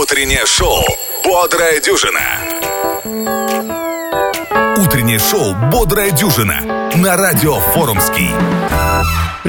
Утреннее шоу «Бодрая дюжина». Утреннее шоу «Бодрая дюжина» на радио «Форумский».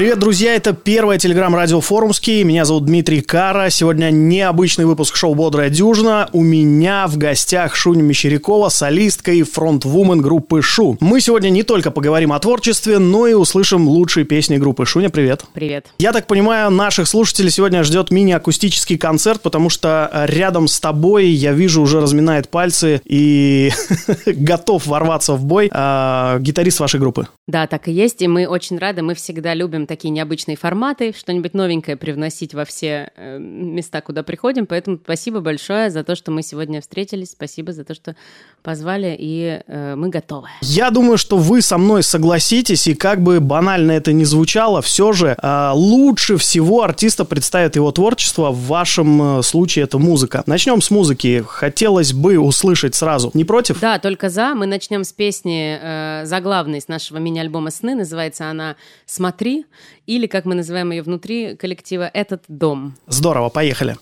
Привет, друзья, это первое телеграм-радио Форумский. Меня зовут Дмитрий Кара. Сегодня необычный выпуск шоу «Бодрая дюжина». У меня в гостях Шуня Мещерякова, солистка и фронтвумен группы Шу. Мы сегодня не только поговорим о творчестве, но и услышим лучшие песни группы Шуня. Привет. Привет. Я так понимаю, наших слушателей сегодня ждет мини-акустический концерт, потому что рядом с тобой, я вижу, уже разминает пальцы и готов ворваться в бой а, гитарист вашей группы. Да, так и есть, и мы очень рады, мы всегда любим такие необычные форматы, что-нибудь новенькое привносить во все э, места, куда приходим, поэтому спасибо большое за то, что мы сегодня встретились, спасибо за то, что позвали, и э, мы готовы. Я думаю, что вы со мной согласитесь, и как бы банально это ни звучало, все же э, лучше всего артиста представит его творчество, в вашем случае это музыка. Начнем с музыки, хотелось бы услышать сразу, не против? Да, только за, мы начнем с песни э, заглавной с нашего мини-альбома «Сны», называется она «Смотри», или, как мы называем ее внутри коллектива, «Этот дом». Здорово, поехали.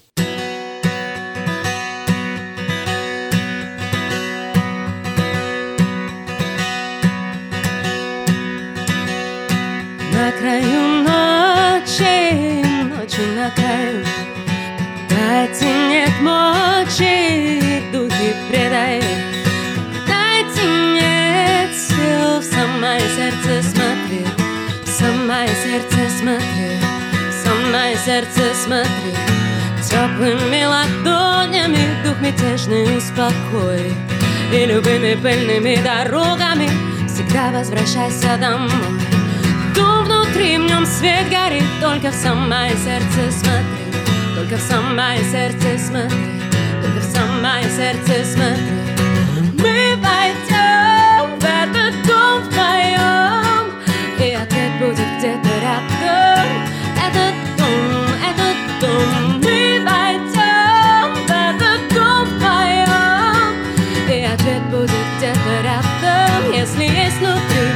На краю ночи, ночи на краю, Дайте нет мочи, духи предают, Дайте нет сил, в самое сердце самое сердце смотри, самое сердце смотри, Теплыми ладонями дух мятежный успокой, И любыми пыльными дорогами всегда возвращайся домой. Дом внутри, в нем свет горит Только в самое сердце смотри. Только в самое сердце смотри Только в самое сердце смотри где-то рядом. Этот дом, этот дом Мы войдем в этот дом вдвоем И ответ будет где-то рядом Если есть внутри.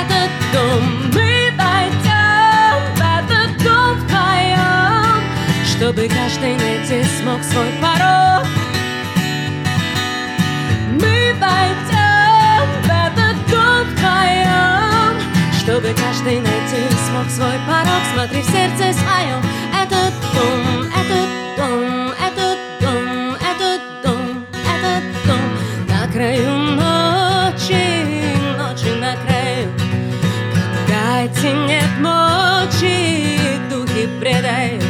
Этот дом Мы войдем в этот дом вдвоем Чтобы каждый найти смог свой порог. Мы войдем Чтобы каждый найти смог свой порог. Смотри в сердце своем. Этот дом, этот дом, этот дом, этот дом, этот дом. На краю ночи, ночи на краю. Дайте нет мочи, духи предают.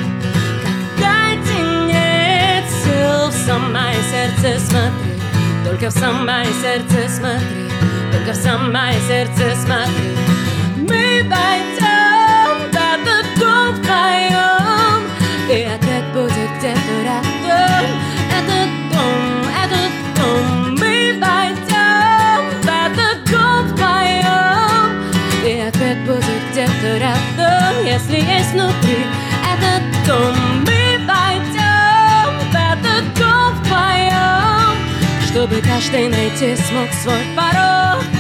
Дайте нет сил, в самое сердце смотри Только в самое сердце смотри Только в самое сердце смотри Если есть внутри этот дом Мы войдем в этот дом. Вдвоем Чтобы каждый найти смог свой порог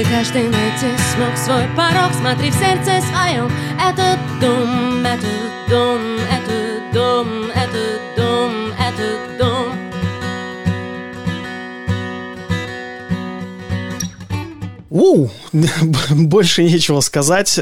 Чтобы каждый найти смог свой порог Смотри в сердце своем Этот дом, этот дом, этот дом, этот дом, этот дом У, больше нечего сказать.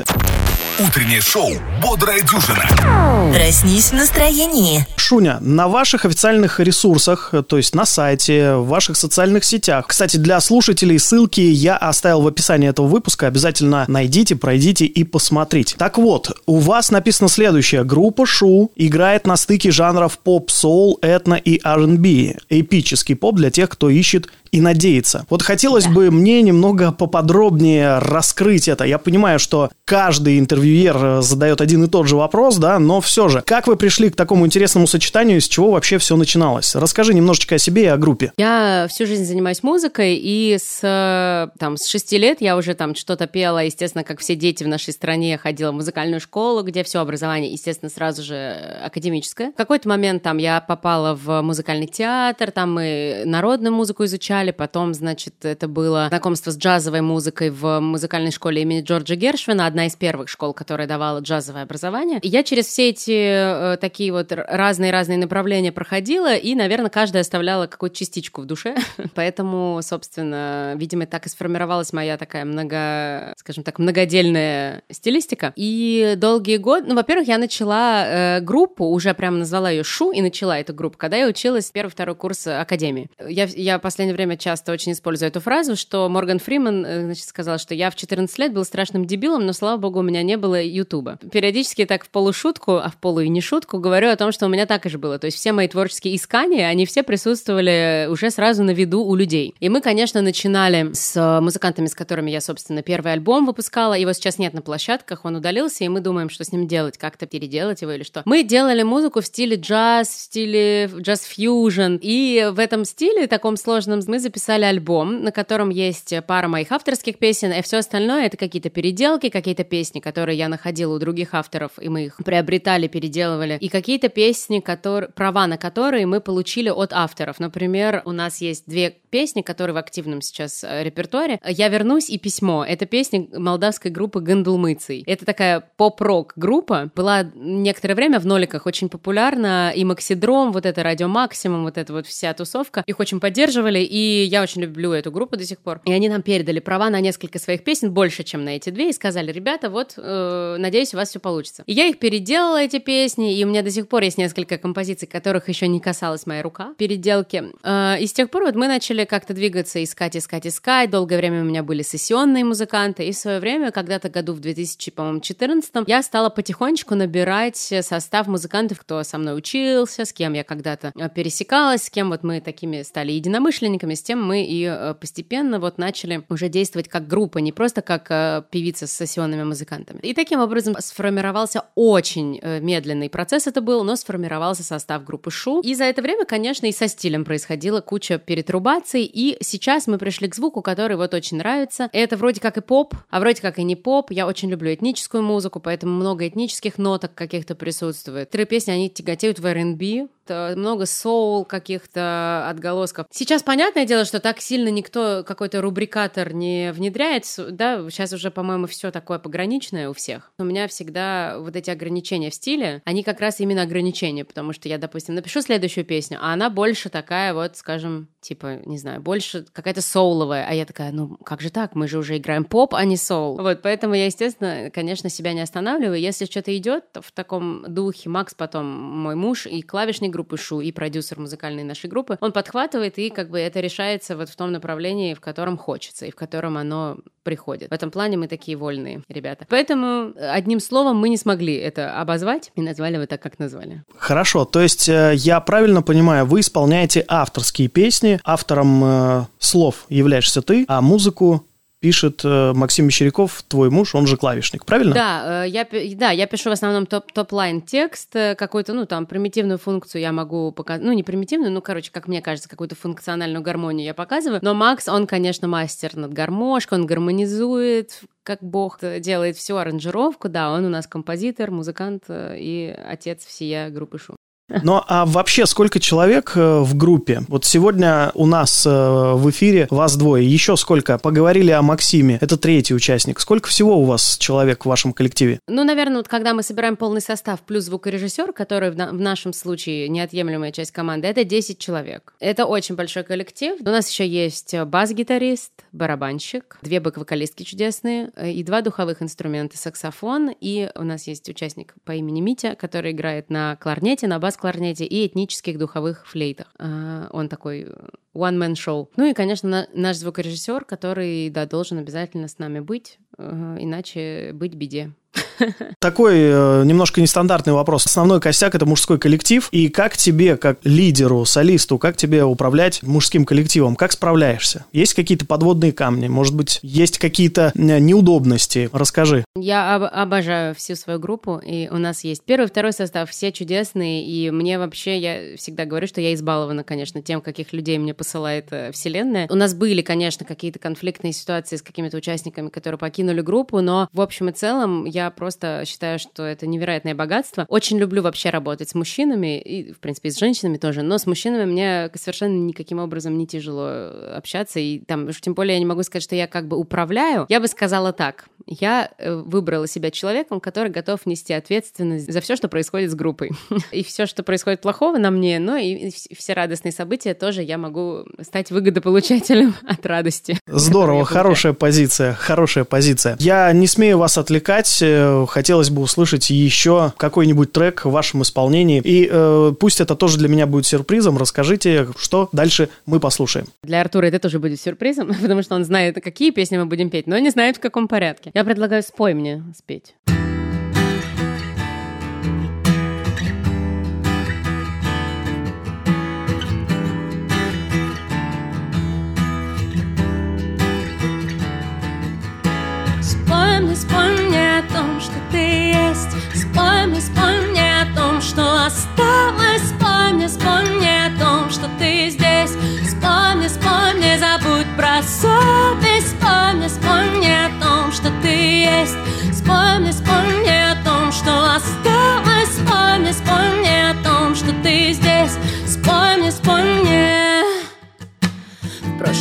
Утреннее шоу «Бодрая дюжина». Проснись в настроении. Шуня, на ваших официальных ресурсах, то есть на сайте, в ваших социальных сетях. Кстати, для слушателей ссылки я оставил в описании этого выпуска. Обязательно найдите, пройдите и посмотрите. Так вот, у вас написано следующее. Группа Шу играет на стыке жанров поп-соул, этно и R&B. Эпический поп для тех, кто ищет и надеется. Вот хотелось бы мне немного поподробнее раскрыть это. Я понимаю, что каждый интервьюер задает один и тот же вопрос, да, но все же, как вы пришли к такому интересному сочетанию, с чего вообще все начиналось? Расскажи немножечко о себе и о группе. Я всю жизнь занимаюсь музыкой, и с, там, с шести лет я уже там что-то пела, естественно, как все дети в нашей стране, ходила в музыкальную школу, где все образование, естественно, сразу же академическое. В какой-то момент там я попала в музыкальный театр, там мы народную музыку изучали, потом, значит, это было знакомство с джазовой музыкой в музыкальной школе имени Джорджа Гершвина, одна из первых школ, которая давала джазовое образование. И я через все эти э, такие вот разные-разные направления проходила, и, наверное, каждая оставляла какую-то частичку в душе. Поэтому, собственно, видимо, так и сформировалась моя такая много, скажем так, многодельная стилистика. И долгие годы, ну, во-первых, я начала э, группу, уже прям назвала ее Шу, и начала эту группу, когда я училась первый-второй курс академии. Я, я в последнее время часто очень использую эту фразу, что Морган Фриман, э, значит, сказал, что я в 14 лет был страшным дебилом, но, слава богу, у меня не было Ютуба. Периодически так в полушутку, а в полу и не шутку, говорю о том, что у меня так же было. То есть все мои творческие искания, они все присутствовали уже сразу на виду у людей. И мы, конечно, начинали с музыкантами, с которыми я, собственно, первый альбом выпускала. Его сейчас нет на площадках, он удалился, и мы думаем, что с ним делать, как-то переделать его или что. Мы делали музыку в стиле джаз, в стиле джаз-фьюжн, и в этом стиле, таком сложном, мы записали альбом, на котором есть пара моих авторских песен, и все остальное это какие-то переделки, какие-то песни, которые я находила у других авторов, и мы их приобретали, переделывали, и какие-то песни, которые, права на которые мы получили от авторов. Например, у нас есть две песни, которые в активном сейчас э, репертуаре. «Я вернусь» и «Письмо». Это песни молдавской группы Гандулмыцей. Это такая поп-рок группа. Была некоторое время в ноликах очень популярна. И Максидром, вот это Радио Максимум, вот эта вот вся тусовка. Их очень поддерживали, и я очень люблю эту группу до сих пор. И они нам передали права на несколько своих песен, больше, чем на эти две, и сказали, ребята, вот, э, надеюсь, у вас все получится. И я их переделала, эти песни, и у меня до сих пор есть несколько композиций, которых еще не касалась моя рука, переделки. Э, и с тех пор вот мы начали как-то двигаться, искать, искать, искать. Долгое время у меня были сессионные музыканты, и в свое время, когда-то году в 2014 я стала потихонечку набирать состав музыкантов, кто со мной учился, с кем я когда-то э, пересекалась, с кем вот мы такими стали единомышленниками, с тем мы и э, постепенно вот начали уже действовать как группа, не просто как э, певица с сессионными музыкантами. И таким образом сформировался очень медленный процесс это был, но сформировался состав группы Шу. И за это время, конечно, и со стилем происходила куча перетрубаций, и сейчас мы пришли к звуку, который вот очень нравится. Это вроде как и поп, а вроде как и не поп. Я очень люблю этническую музыку, поэтому много этнических ноток каких-то присутствует. Три песни, они тяготеют в R&B, много соул каких-то отголосков. Сейчас понятное дело, что так сильно никто какой-то рубрикатор не внедряет, да, сейчас уже, по-моему, все такое пограничное у всех. У меня всегда вот эти ограничения в стиле, они как раз именно ограничения, потому что я, допустим, напишу следующую песню, а она больше такая вот, скажем, типа, не знаю, больше какая-то соуловая, а я такая, ну, как же так, мы же уже играем поп, а не соул. Вот, поэтому я, естественно, конечно, себя не останавливаю. Если что-то идет в таком духе, Макс потом мой муж и клавишник группы Шу, и продюсер музыкальной нашей группы, он подхватывает, и как бы это решается вот в том направлении, в котором хочется, и в котором оно приходит. В этом плане мы такие вольные ребята. Поэтому одним словом мы не смогли это обозвать и назвали его так, как назвали. Хорошо, то есть э, я правильно понимаю, вы исполняете авторские песни, автором э, слов являешься ты, а музыку пишет э, Максим Мещеряков, твой муж, он же клавишник, правильно? Да, э, я, да, я пишу в основном топ, topline текст, э, какой-то, ну, там, примитивную функцию я могу показать, ну, не примитивную, ну, короче, как мне кажется, какую-то функциональную гармонию я показываю, но Макс, он, конечно, мастер над гармошкой, он гармонизует, как бог делает всю аранжировку, да, он у нас композитор, музыкант и отец всея группы SHOO. Ну а вообще сколько человек э, в группе? Вот сегодня у нас э, в эфире вас двое. Еще сколько? Поговорили о Максиме. Это третий участник. Сколько всего у вас человек в вашем коллективе? Ну, наверное, вот когда мы собираем полный состав плюс звукорежиссер, который в, на- в нашем случае неотъемлемая часть команды, это 10 человек. Это очень большой коллектив. У нас еще есть бас-гитарист, барабанщик, две бэк-вокалистки чудесные э, и два духовых инструмента, саксофон. И у нас есть участник по имени Митя, который играет на кларнете, на бас кларнете и этнических духовых флейтах. А, он такой one-man show. Ну и, конечно, наш звукорежиссер, который, да, должен обязательно с нами быть, э, иначе быть беде. Такой э, немножко нестандартный вопрос. Основной костяк это мужской коллектив. И как тебе, как лидеру, солисту, как тебе управлять мужским коллективом? Как справляешься? Есть какие-то подводные камни? Может быть, есть какие-то э, неудобности? Расскажи. Я об- обожаю всю свою группу, и у нас есть первый, второй состав, все чудесные, и мне вообще, я всегда говорю, что я избалована, конечно, тем, каких людей мне посылает э, Вселенная. У нас были, конечно, какие-то конфликтные ситуации с какими-то участниками, которые покинули группу, но в общем и целом я просто считаю, что это невероятное богатство. Очень люблю вообще работать с мужчинами, и, в принципе, и с женщинами тоже, но с мужчинами мне совершенно никаким образом не тяжело общаться, и там, уж тем более я не могу сказать, что я как бы управляю. Я бы сказала так, я э, выбрала себя человеком, который готов нести ответственность за все, что происходит с группой. И все, что происходит плохого на мне, но и все радостные события тоже я могу стать выгодополучателем от радости. Здорово, хорошая позиция, хорошая позиция. Я не смею вас отвлекать, э, хотелось бы услышать еще какой-нибудь трек в вашем исполнении, и э, пусть это тоже для меня будет сюрпризом, расскажите, что дальше мы послушаем. Для Артура это тоже будет сюрпризом, потому что он знает, какие песни мы будем петь, но не знает, в каком порядке. Я предлагаю «Спой мне» спеть.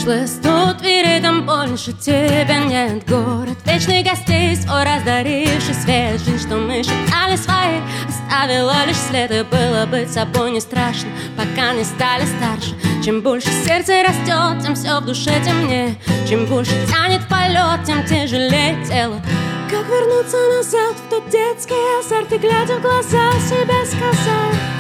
Прошлое сто дверей, там больше тебя нет. Город вечных гостей, свой раздаривший свет Жизнь, что мы считали своей, оставила лишь след И было быть собой не страшно, пока не стали старше. Чем больше сердце растет, тем все в душе темнее. Чем больше тянет полет, тем тяжелее тело. Как вернуться назад в тот детский азарт И глядя в глаза себе сказать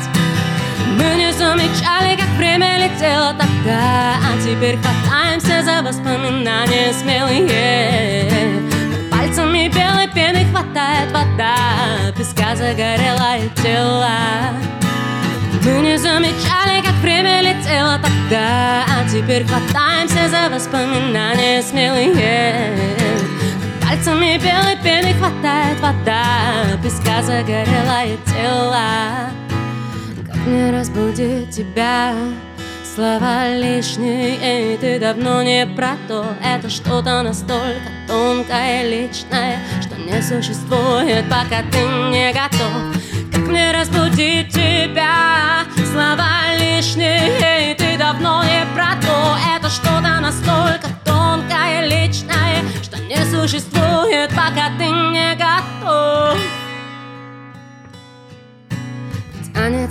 мы не замечали, как время летело тогда А теперь хватаемся за воспоминания смелые пальцами белой пены хватает вода Песка загорелое тело Мы не замечали, как время летело тогда А теперь хватаемся за воспоминания смелые пальцами белой пены хватает вода Песка загорелое тело не разбудит тебя. Слова лишние, и ты давно не про то. Это что-то настолько тонкое личное Что не существует, пока ты не готов. Как мне разбудить тебя? Слова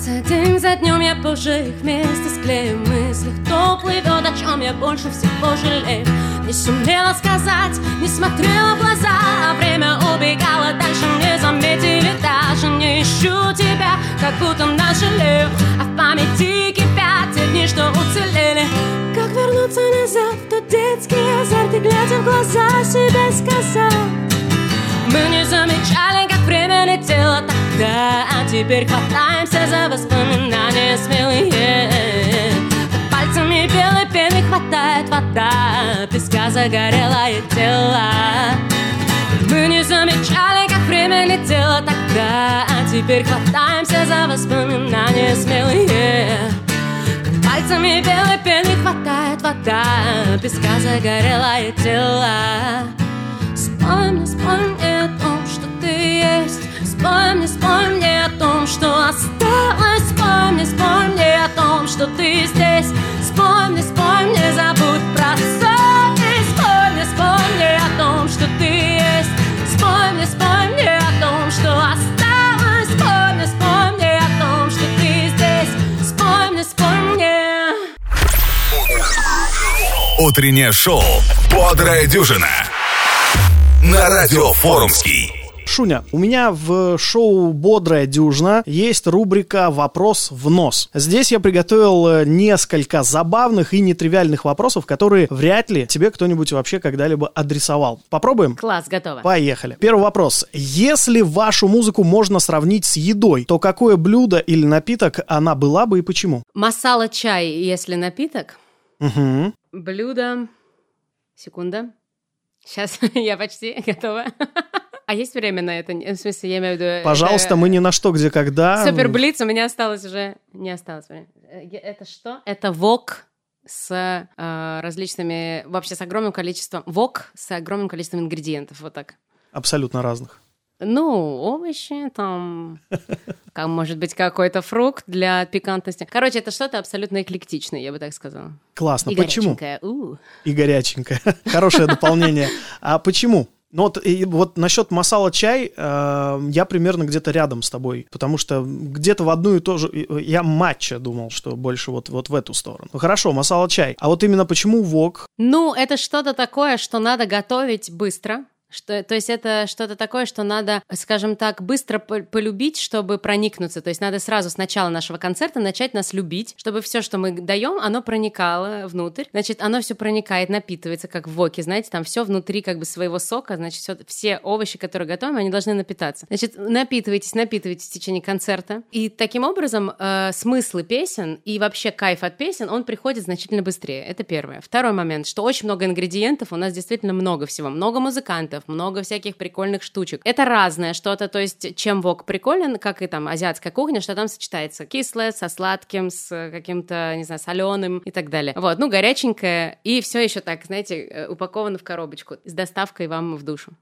Тянется день за днем, я позже их вместе склею мысли Кто плывет, о чем я больше всего жалею. Не сумела сказать, не смотрела в глаза А время убегало дальше, не заметили даже Не ищу тебя, как будто нашли А в памяти кипят те дни, что уцелели. Как вернуться назад в тот детский азарт И глядя в глаза себе сказать Мы не замечали, как время летело тогда А теперь хватаемся за воспоминания смелые. Пальцами белой пены хватает вода Песка загорелое тело. Мы не замечали, как время летело тогда А теперь хватаемся за воспоминания смелые. Пальцами белой пены хватает вода Песка загорелое тело. Спой мне, спой мне о том, что осталось. Спой мне о том, что ты здесь. Спой мне, забудь про совесть спой мне о том, что ты есть. Спой мне о том, что осталось. Спой мне о том, что ты здесь. Спой мне Утреннее шоу «Бодрая дюжина» на радио «Форумский». Шуня, у меня в шоу «Бодрая дюжина» есть рубрика «Вопрос в нос». Здесь я приготовил э, несколько забавных и нетривиальных вопросов, которые вряд ли тебе кто-нибудь вообще когда-либо адресовал. Попробуем? Класс, готово. Поехали. Первый вопрос. Если вашу музыку можно сравнить с едой, то какое блюдо или напиток она была бы и почему? Масала чай, если напиток. Угу. Блюдо. Секунда. Сейчас я почти готова. А есть время на это? В смысле, я имею в виду... Пожалуйста, это... мы ни на что, где, когда. Супер Блиц, у меня осталось уже... Не осталось времени. Это что? Это вок с э, различными... Вообще с огромным количеством... Вок с огромным количеством ингредиентов, вот так. Абсолютно разных. Ну, овощи, там, как, может быть, какой-то фрукт для пикантности. Короче, это что-то абсолютно эклектичное, я бы так сказала. Классно. И почему? горяченькое. У. И горяченькое. Хорошее дополнение. А почему? Ну вот, и вот насчет масала чай э, я примерно где-то рядом с тобой, потому что где-то в одну и ту же... Я матча думал, что больше вот, вот в эту сторону. Ну хорошо, масала чай. А вот именно почему вок? Ну, это что-то такое, что надо готовить быстро, что, то есть это что-то такое, что надо, скажем так, быстро полюбить, чтобы проникнуться. То есть надо сразу с начала нашего концерта начать нас любить, чтобы все, что мы даем, оно проникало внутрь. Значит, оно все проникает, напитывается, как в воке, знаете, там все внутри как бы своего сока, значит, все, все овощи, которые готовим, они должны напитаться. Значит, напитывайтесь, напитывайтесь в течение концерта. И таким образом э, смыслы песен и вообще кайф от песен, он приходит значительно быстрее. Это первое. Второй момент, что очень много ингредиентов, у нас действительно много всего, много музыкантов, музыкантов, много всяких прикольных штучек. Это разное что-то, то есть чем вок приколен, как и там азиатская кухня, что там сочетается кислое со сладким, с каким-то, не знаю, соленым и так далее. Вот, ну, горяченькое, и все еще так, знаете, э, упаковано в коробочку с доставкой вам в душу.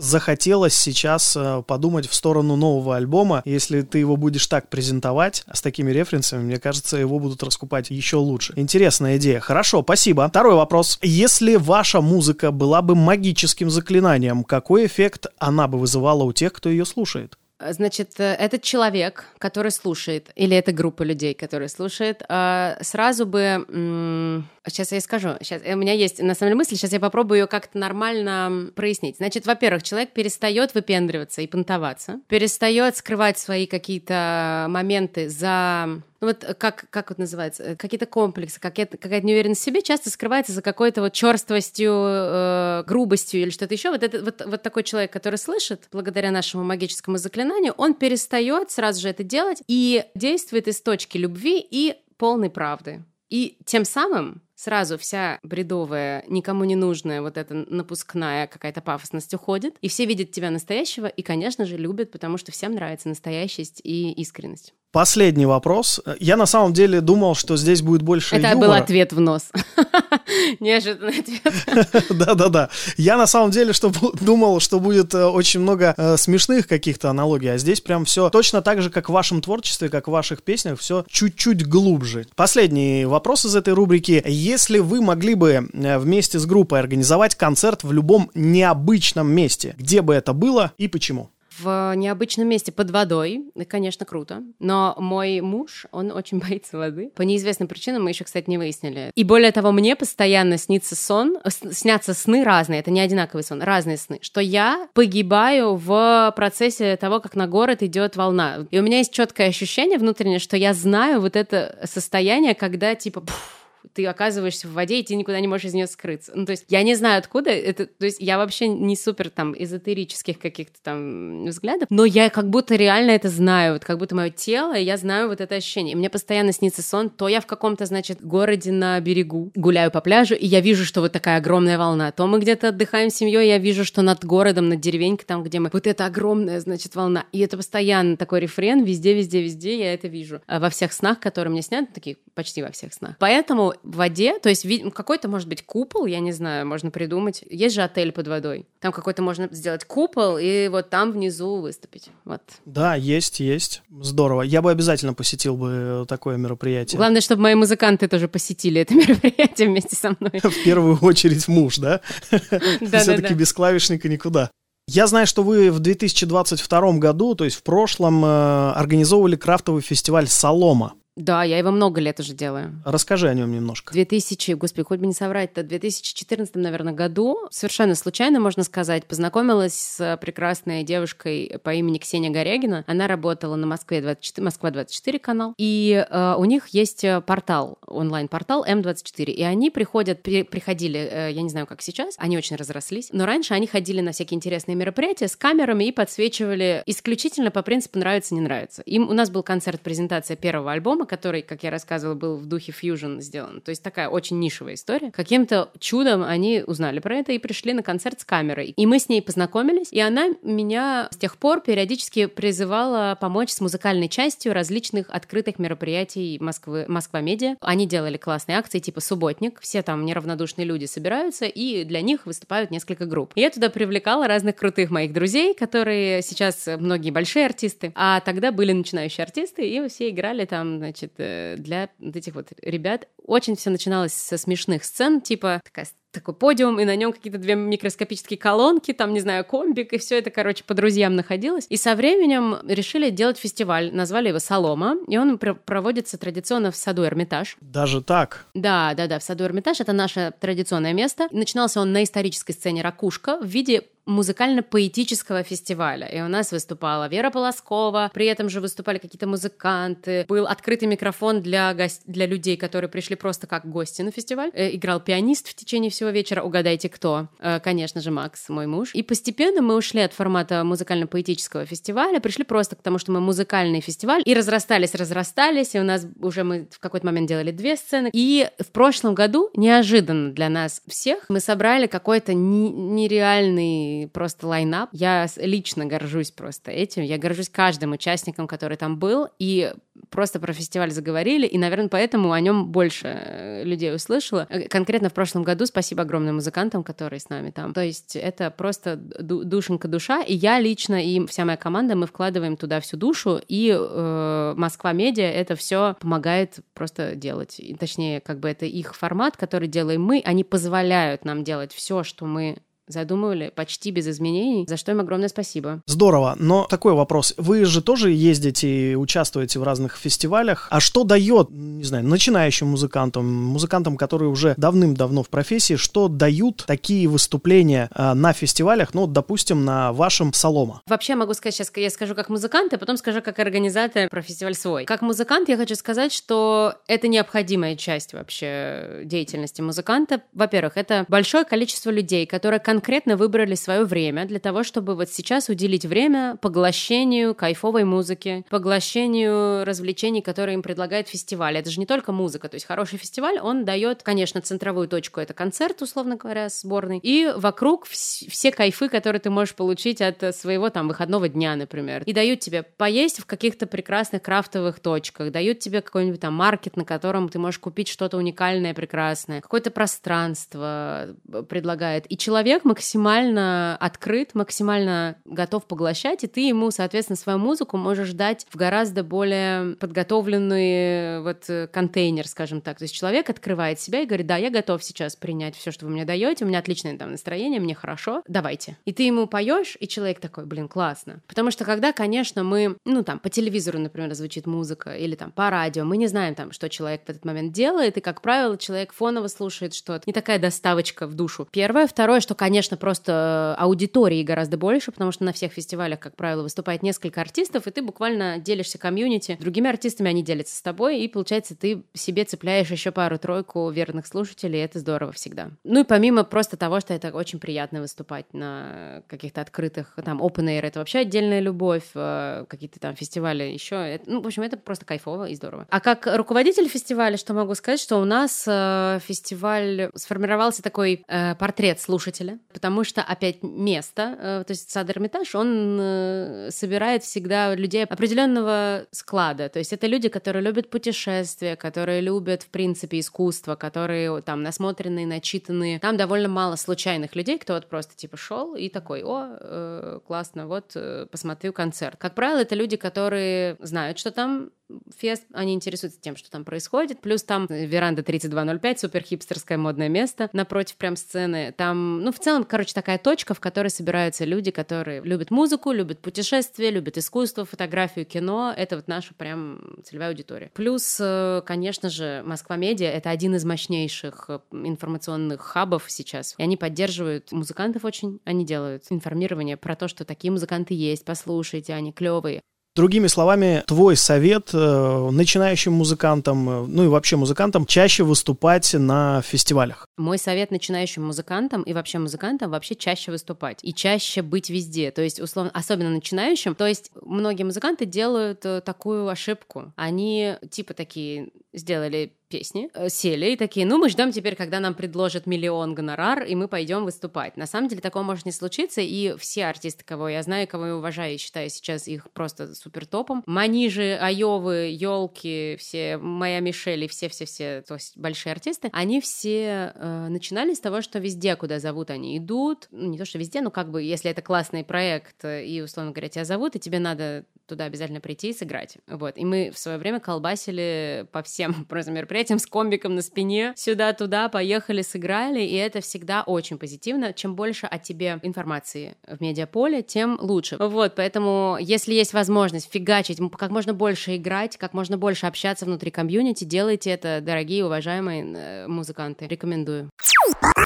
Захотелось сейчас э, подумать в сторону нового альбома. Если ты его будешь так презентовать, с такими референсами, мне кажется, его будут раскупать еще лучше. Интересная идея. Хорошо, спасибо. Второй вопрос. Если ваша музыка была бы магическим заклинанием, какой эффект она бы вызывала у тех, кто ее слушает? Значит, э, этот человек, который слушает, или эта группа людей, которые слушает, э, сразу бы... Сейчас я скажу. Сейчас, у меня есть, на самом деле, мысль, сейчас я попробую ее как-то нормально прояснить. Значит, во-первых, человек перестает выпендриваться и понтоваться, перестает скрывать свои какие-то моменты за ну вот как, как вот называется, какие-то комплексы, какая-то, какая-то неуверенность в себе часто скрывается за какой-то вот черствостью, э, грубостью или что-то еще. Вот, это, вот, вот такой человек, который слышит, благодаря нашему магическому заклинанию, он перестает сразу же это делать и действует из точки любви и полной правды. И тем самым сразу вся бредовая, никому не нужная вот эта напускная какая-то пафосность уходит, и все видят тебя настоящего, и, конечно же, любят, потому что всем нравится настоящесть и искренность. Последний вопрос. Я на самом деле думал, что здесь будет больше Это юмора. был ответ в нос. Неожиданный ответ. Да-да-да. Я на самом деле что думал, что будет э, очень много э, смешных каких-то аналогий, а здесь прям все точно так же, как в вашем творчестве, как в ваших песнях, все чуть-чуть глубже. Последний вопрос из этой рубрики. Если вы могли бы э, вместе с группой организовать концерт в любом необычном месте, где бы это было и почему? В необычном месте под водой, конечно, круто. Но мой муж, он очень боится воды. По неизвестным причинам мы еще, кстати, не выяснили. И более того, мне постоянно снится сон, снятся сны разные, это не одинаковый сон, разные сны, что я погибаю в процессе того, как на город идет волна. И у меня есть четкое ощущение внутреннее, что я знаю вот это состояние, когда типа... Пфф, ты оказываешься в воде, и ты никуда не можешь из нее скрыться. Ну, то есть я не знаю, откуда это, то есть я вообще не супер там эзотерических каких-то там взглядов, но я как будто реально это знаю, вот как будто мое тело, и я знаю вот это ощущение. И мне постоянно снится сон, то я в каком-то, значит, городе на берегу гуляю по пляжу, и я вижу, что вот такая огромная волна, то мы где-то отдыхаем с семьей, я вижу, что над городом, над деревенькой, там, где мы, вот это огромная, значит, волна. И это постоянно такой рефрен, везде, везде, везде я это вижу. А во всех снах, которые мне снят, такие почти во всех снах. Поэтому в воде, то есть какой-то, может быть, купол, я не знаю, можно придумать. Есть же отель под водой. Там какой-то можно сделать купол и вот там внизу выступить. Вот. Да, есть, есть. Здорово. Я бы обязательно посетил бы такое мероприятие. Главное, чтобы мои музыканты тоже посетили это мероприятие вместе со мной. В первую очередь муж, да? Все-таки без клавишника никуда. Я знаю, что вы в 2022 году, то есть в прошлом, э, организовывали крафтовый фестиваль «Солома». Да, я его много лет уже делаю. Расскажи о нем немножко. В 2000, господи, хоть бы не соврать, это в 2014, наверное, году, совершенно случайно, можно сказать, познакомилась с прекрасной девушкой по имени Ксения Горягина. Она работала на Москве 24, Москва 24 канал, и э, у них есть портал, онлайн-портал М24, и они приходят, при, приходили, э, я не знаю, как сейчас, они очень разрослись, но раньше они ходили на всякие интересные мероприятия с камерами и подсвечивали исключительно по принципу нравится, не нравится. Им у нас был концерт-презентация первого альбома, который, как я рассказывала, был в духе фьюжн сделан. То есть такая очень нишевая история. Каким-то чудом они узнали про это и пришли на концерт с камерой. И мы с ней познакомились, и она меня с тех пор периодически призывала помочь с музыкальной частью различных открытых мероприятий Москвы, Москва Медиа. Они делали классные акции типа «Субботник». Все там неравнодушные люди собираются, и для них выступают несколько групп. И я туда привлекала разных крутых моих друзей, которые сейчас многие большие артисты, а тогда были начинающие артисты, и все играли там, значит, э, для вот этих вот ребят. Очень все начиналось со смешных сцен, типа такая такой подиум, и на нем какие-то две микроскопические колонки, там, не знаю, комбик, и все это, короче, по друзьям находилось. И со временем решили делать фестиваль, назвали его «Солома», и он пр- проводится традиционно в саду Эрмитаж. Даже так? Да, да, да, в саду Эрмитаж, это наше традиционное место. Начинался он на исторической сцене «Ракушка» в виде музыкально-поэтического фестиваля. И у нас выступала Вера Полоскова, при этом же выступали какие-то музыканты. Был открытый микрофон для, гость... для людей, которые пришли просто как гости на фестиваль. Э, играл пианист в течение всего вечера. Угадайте, кто? Э, конечно же, Макс, мой муж. И постепенно мы ушли от формата музыкально-поэтического фестиваля, пришли просто к тому, что мы музыкальный фестиваль, и разрастались, разрастались, и у нас уже мы в какой-то момент делали две сцены. И в прошлом году, неожиданно для нас всех, мы собрали какой-то нереальный просто лайнап. Я лично горжусь просто этим. Я горжусь каждым участником, который там был. И просто про фестиваль заговорили, и, наверное, поэтому о нем больше э, людей услышала. Э, конкретно в прошлом году спасибо огромным музыкантам, которые с нами там. То есть это просто душенька душа, и я лично, и вся моя команда, мы вкладываем туда всю душу, и э, Москва Медиа это все помогает просто делать. И, точнее, как бы это их формат, который делаем мы, они позволяют нам делать все, что мы задумывали почти без изменений, за что им огромное спасибо. Здорово, но такой вопрос. Вы же тоже ездите и участвуете в разных фестивалях. А что дает, не знаю, начинающим музыкантам, музыкантам, которые уже давным-давно в профессии, что дают такие выступления э, на фестивалях, ну, допустим, на вашем Солома? Вообще могу сказать, сейчас я скажу как музыкант, а потом скажу как организатор про фестиваль свой. Как музыкант я хочу сказать, что это необходимая часть вообще деятельности музыканта. Во-первых, это большое количество людей, которые кон конкретно выбрали свое время для того, чтобы вот сейчас уделить время поглощению кайфовой музыки, поглощению развлечений, которые им предлагает фестиваль. Это же не только музыка, то есть хороший фестиваль, он дает, конечно, центровую точку, это концерт, условно говоря, сборный, и вокруг вс- все кайфы, которые ты можешь получить от своего там выходного дня, например. И дают тебе поесть в каких-то прекрасных крафтовых точках, дают тебе какой-нибудь там маркет, на котором ты можешь купить что-то уникальное, прекрасное, какое-то пространство э, предлагает. И человек максимально открыт, максимально готов поглощать, и ты ему, соответственно, свою музыку можешь дать в гораздо более подготовленный вот контейнер, скажем так. То есть человек открывает себя и говорит, да, я готов сейчас принять все, что вы мне даете, у меня отличное там настроение, мне хорошо, давайте. И ты ему поешь, и человек такой, блин, классно. Потому что когда, конечно, мы, ну там, по телевизору, например, звучит музыка, или там по радио, мы не знаем там, что человек в этот момент делает, и, как правило, человек фоново слушает что-то. Не такая доставочка в душу. Первое. Второе, что, конечно, конечно, просто аудитории гораздо больше, потому что на всех фестивалях, как правило, выступает несколько артистов, и ты буквально делишься комьюнити. Другими артистами они делятся с тобой, и, получается, ты себе цепляешь еще пару-тройку верных слушателей, и это здорово всегда. Ну и помимо просто того, что это очень приятно выступать на каких-то открытых, там, open air, это вообще отдельная любовь, э, какие-то там фестивали еще, ну, в общем, это просто кайфово и здорово. А как руководитель фестиваля, что могу сказать, что у нас э, фестиваль сформировался такой э, портрет слушателя, потому что опять место, э, то есть сад Эрмитаж, он э, собирает всегда людей определенного склада, то есть это люди, которые любят путешествия, которые любят, в принципе, искусство, которые там насмотренные, начитанные. Там довольно мало случайных людей, кто вот просто типа шел и такой, о, э, классно, вот посмотрю концерт. Как правило, это люди, которые знают, что там фест, они интересуются тем, что там происходит. Плюс там веранда 3205, супер хипстерское модное место напротив прям сцены. Там, ну, в целом, короче, такая точка, в которой собираются люди, которые любят музыку, любят путешествия, любят искусство, фотографию, кино. Это вот наша прям целевая аудитория. Плюс, э, конечно же, Москва Медиа — это один из мощнейших э, информационных хабов сейчас. И они поддерживают музыкантов очень, они делают информирование про то, что такие музыканты есть, послушайте, они клевые. Другими словами, твой совет э, начинающим музыкантам, э, ну и вообще музыкантам, чаще выступать на фестивалях. Мой совет начинающим музыкантам и вообще музыкантам вообще чаще выступать и чаще быть везде. То есть, условно, особенно начинающим. То есть, многие музыканты делают э, такую ошибку. Они типа такие сделали песни, э, сели и такие, ну, мы ждем теперь, когда нам предложат миллион гонорар, и мы пойдем выступать. На самом деле такого может не случиться, и все артисты, кого я знаю, кого я уважаю, и считаю сейчас их просто супер топом. Манижи, Айовы, Елки, все, моя Мишель и все-все-все, то есть большие артисты, они все э, начинали с того, что везде, куда зовут, они идут. Ну, не то, что везде, но как бы, если это классный проект, э, и, условно говоря, тебя зовут, и тебе надо туда обязательно прийти и сыграть. Вот. И мы в свое время колбасили по всем просто мероприятиям с комбиком на спине. Сюда-туда поехали, сыграли, и это всегда очень позитивно. Чем больше о тебе информации в медиаполе, тем лучше. Вот, поэтому, если есть возможность фигачить, как можно больше играть, как можно больше общаться внутри комьюнити, делайте это, дорогие, уважаемые э, музыканты. Рекомендую.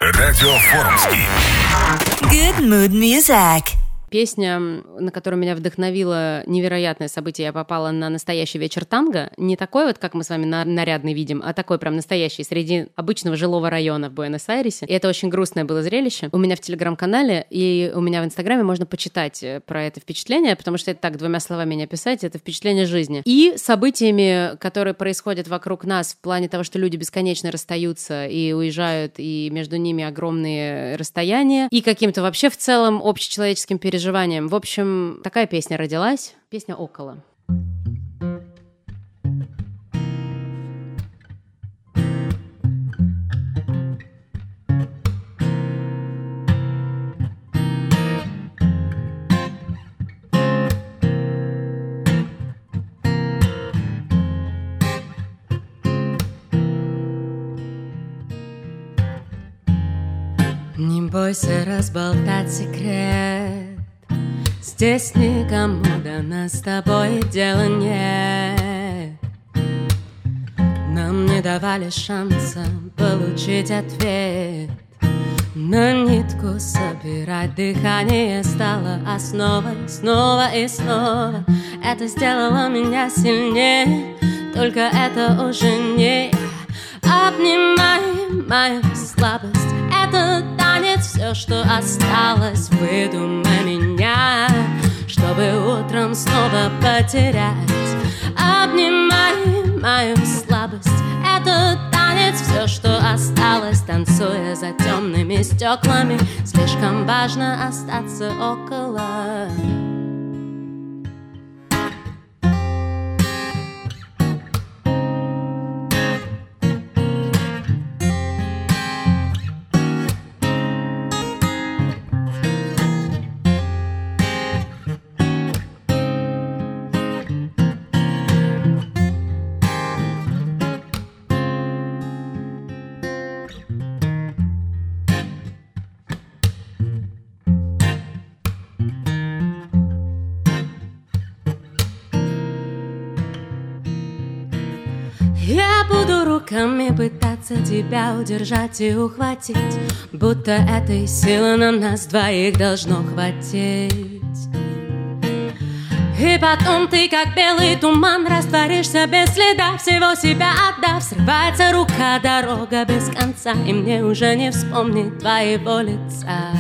Радио. Good mood music песня, на которую меня вдохновило невероятное событие. Я попала на настоящий вечер танго. Не такой вот, как мы с вами нарядный видим, а такой прям настоящий, среди обычного жилого района в Буэнос-Айресе. И это очень грустное было зрелище. У меня в Телеграм-канале и у меня в Инстаграме можно почитать э, про это впечатление, потому что это так, двумя словами не описать, это впечатление жизни. И событиями, которые происходят вокруг нас в плане того, что люди бесконечно расстаются и уезжают, и между ними огромные расстояния, и каким-то вообще в целом общечеловеческим переживанием переживаниям. В общем, такая песня родилась, песня «Около». Не бойся разболтать секрет Здесь никому до нас с тобой дела нет. Нам не давали шанса получить ответ. На нитку собирать дыхание стало основой Снова и снова. Это сделало меня сильнее Только это уже не. Я Обнимай мою слабость все, что осталось Выдумай меня чтобы утром снова потерять. Обнимай мою слабость, это танец, все, что осталось, танцуя за темными стеклами. Слишком важно остаться около. Руками пытаться тебя удержать и ухватить Будто этой силы на нас двоих должно хватить. И потом ты, как белый туман, растворишься без следа Всего себя отдав, срывается рука, дорога без конца И мне уже не вспомнить твоего лица.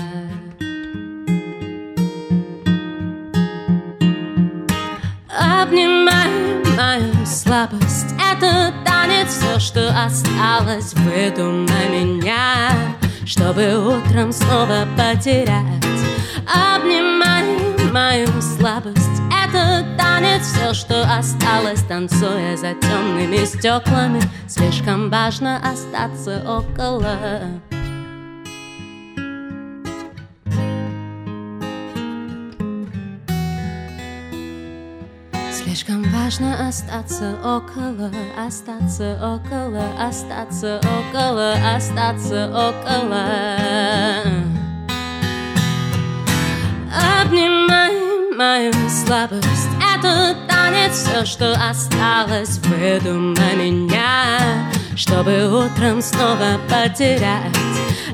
Обнимай мою слабость Это танец, все, что осталось Выдумай меня, чтобы утром снова потерять. Обнимай мою слабость. Это танец, все, что осталось Танцуя за темными стеклами Слишком важно остаться около Слишком важно остаться около, остаться около, остаться около, остаться около. Обнимай мою слабость. Это танец, все, что осталось. Выдумай меня Чтобы утром снова потерять.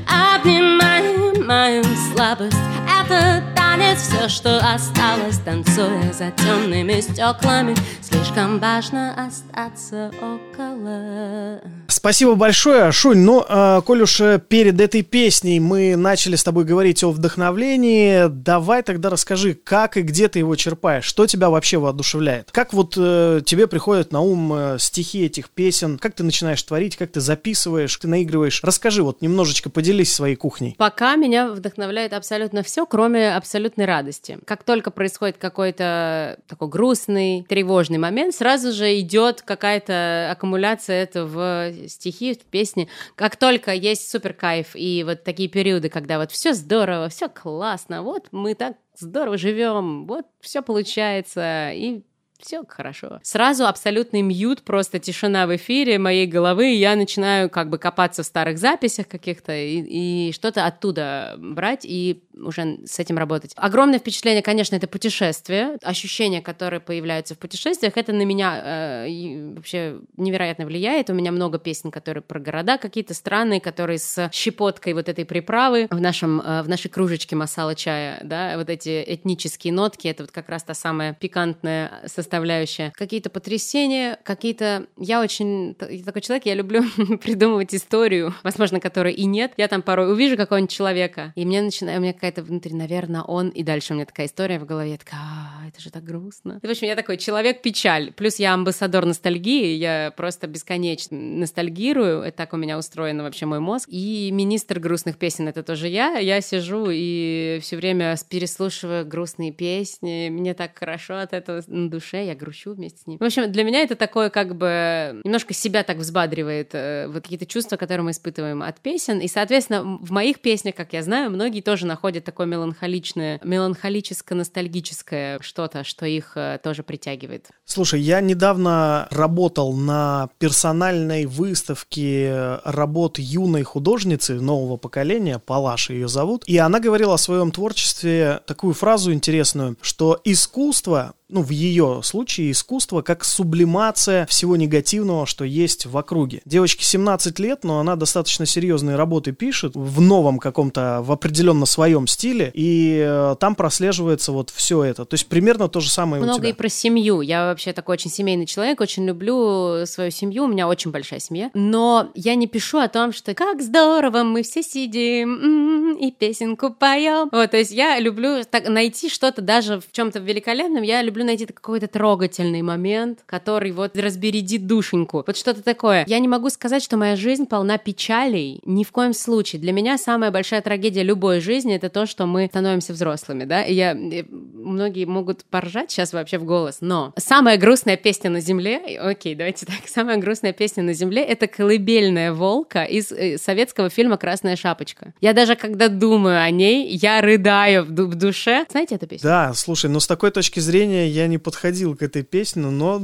Обнимай мою слабость. Это танец, все, что осталось Танцуя за темными стеклами Слишком важно остаться около Спасибо большое, Шунь. Ну, э, коль уж э, перед этой песней мы начали с тобой говорить о вдохновлении, давай тогда расскажи, как и где ты его черпаешь, что тебя вообще воодушевляет? Как вот э, тебе приходят на ум э, стихи этих песен, как ты начинаешь творить, как ты записываешь, ты наигрываешь? Расскажи, вот немножечко поделись своей кухней. Пока меня вдохновляет абсолютно все, кроме абсолютной радости. Как только происходит какой-то такой грустный, тревожный момент, сразу же идет какая-то аккумуляция этого в стихи, песни. Как только есть супер кайф и вот такие периоды, когда вот все здорово, все классно, вот мы так здорово живем, вот все получается, и все хорошо. Сразу абсолютный мьют, просто тишина в эфире моей головы, и я начинаю как бы копаться в старых записях каких-то и, и что-то оттуда брать и уже с этим работать. Огромное впечатление, конечно, это путешествие. Ощущения, которые появляются в путешествиях, это на меня э, вообще невероятно влияет. У меня много песен, которые про города какие-то странные, которые с щепоткой вот этой приправы в, нашем, э, в нашей кружечке масала чая, да, вот эти этнические нотки, это вот как раз та самая пикантная составляющая. Какие-то потрясения, какие-то... Я очень такой человек, я люблю придумывать историю, возможно, которой и нет. Я там порой увижу какого-нибудь человека, и мне начинает, у меня какая какая-то внутри, наверное, он. И дальше у меня такая история в голове, я такая, а, это же так грустно. И, в общем, я такой человек-печаль. Плюс я амбассадор ностальгии, я просто бесконечно ностальгирую. Это так у меня устроен вообще мой мозг. И министр грустных песен — это тоже я. Я сижу и все время переслушиваю грустные песни. Мне так хорошо от этого на душе, я грущу вместе с ним. В общем, для меня это такое как бы немножко себя так взбадривает. Э, вот какие-то чувства, которые мы испытываем от песен. И, соответственно, в моих песнях, как я знаю, многие тоже находят такое меланхоличное, меланхолическо-ностальгическое что-то, что их э, тоже притягивает. Слушай, я недавно работал на персональной выставке работ юной художницы нового поколения, Палаша ее зовут, и она говорила о своем творчестве такую фразу интересную, что искусство ну, в ее случае искусство как сублимация всего негативного, что есть в округе. Девочке 17 лет, но она достаточно серьезные работы пишет в новом каком-то, в определенно своем стиле, и э, там прослеживается вот все это. То есть примерно то же самое Много у тебя. и про семью. Я вообще такой очень семейный человек, очень люблю свою семью, у меня очень большая семья, но я не пишу о том, что как здорово, мы все сидим м-м, и песенку поем. Вот, то есть я люблю так, найти что-то даже в чем-то великолепном, я люблю люблю найти какой-то трогательный момент, который вот разбередит душеньку. Вот что-то такое. Я не могу сказать, что моя жизнь полна печалей. Ни в коем случае. Для меня самая большая трагедия любой жизни — это то, что мы становимся взрослыми, да? И я... Многие могут поржать сейчас вообще в голос, но самая грустная песня на земле... Окей, давайте так. Самая грустная песня на земле — это «Колыбельная волка» из э, советского фильма «Красная шапочка». Я даже когда думаю о ней, я рыдаю в, в душе. Знаете эту песню? Да, слушай, ну с такой точки зрения я не подходил к этой песне, но,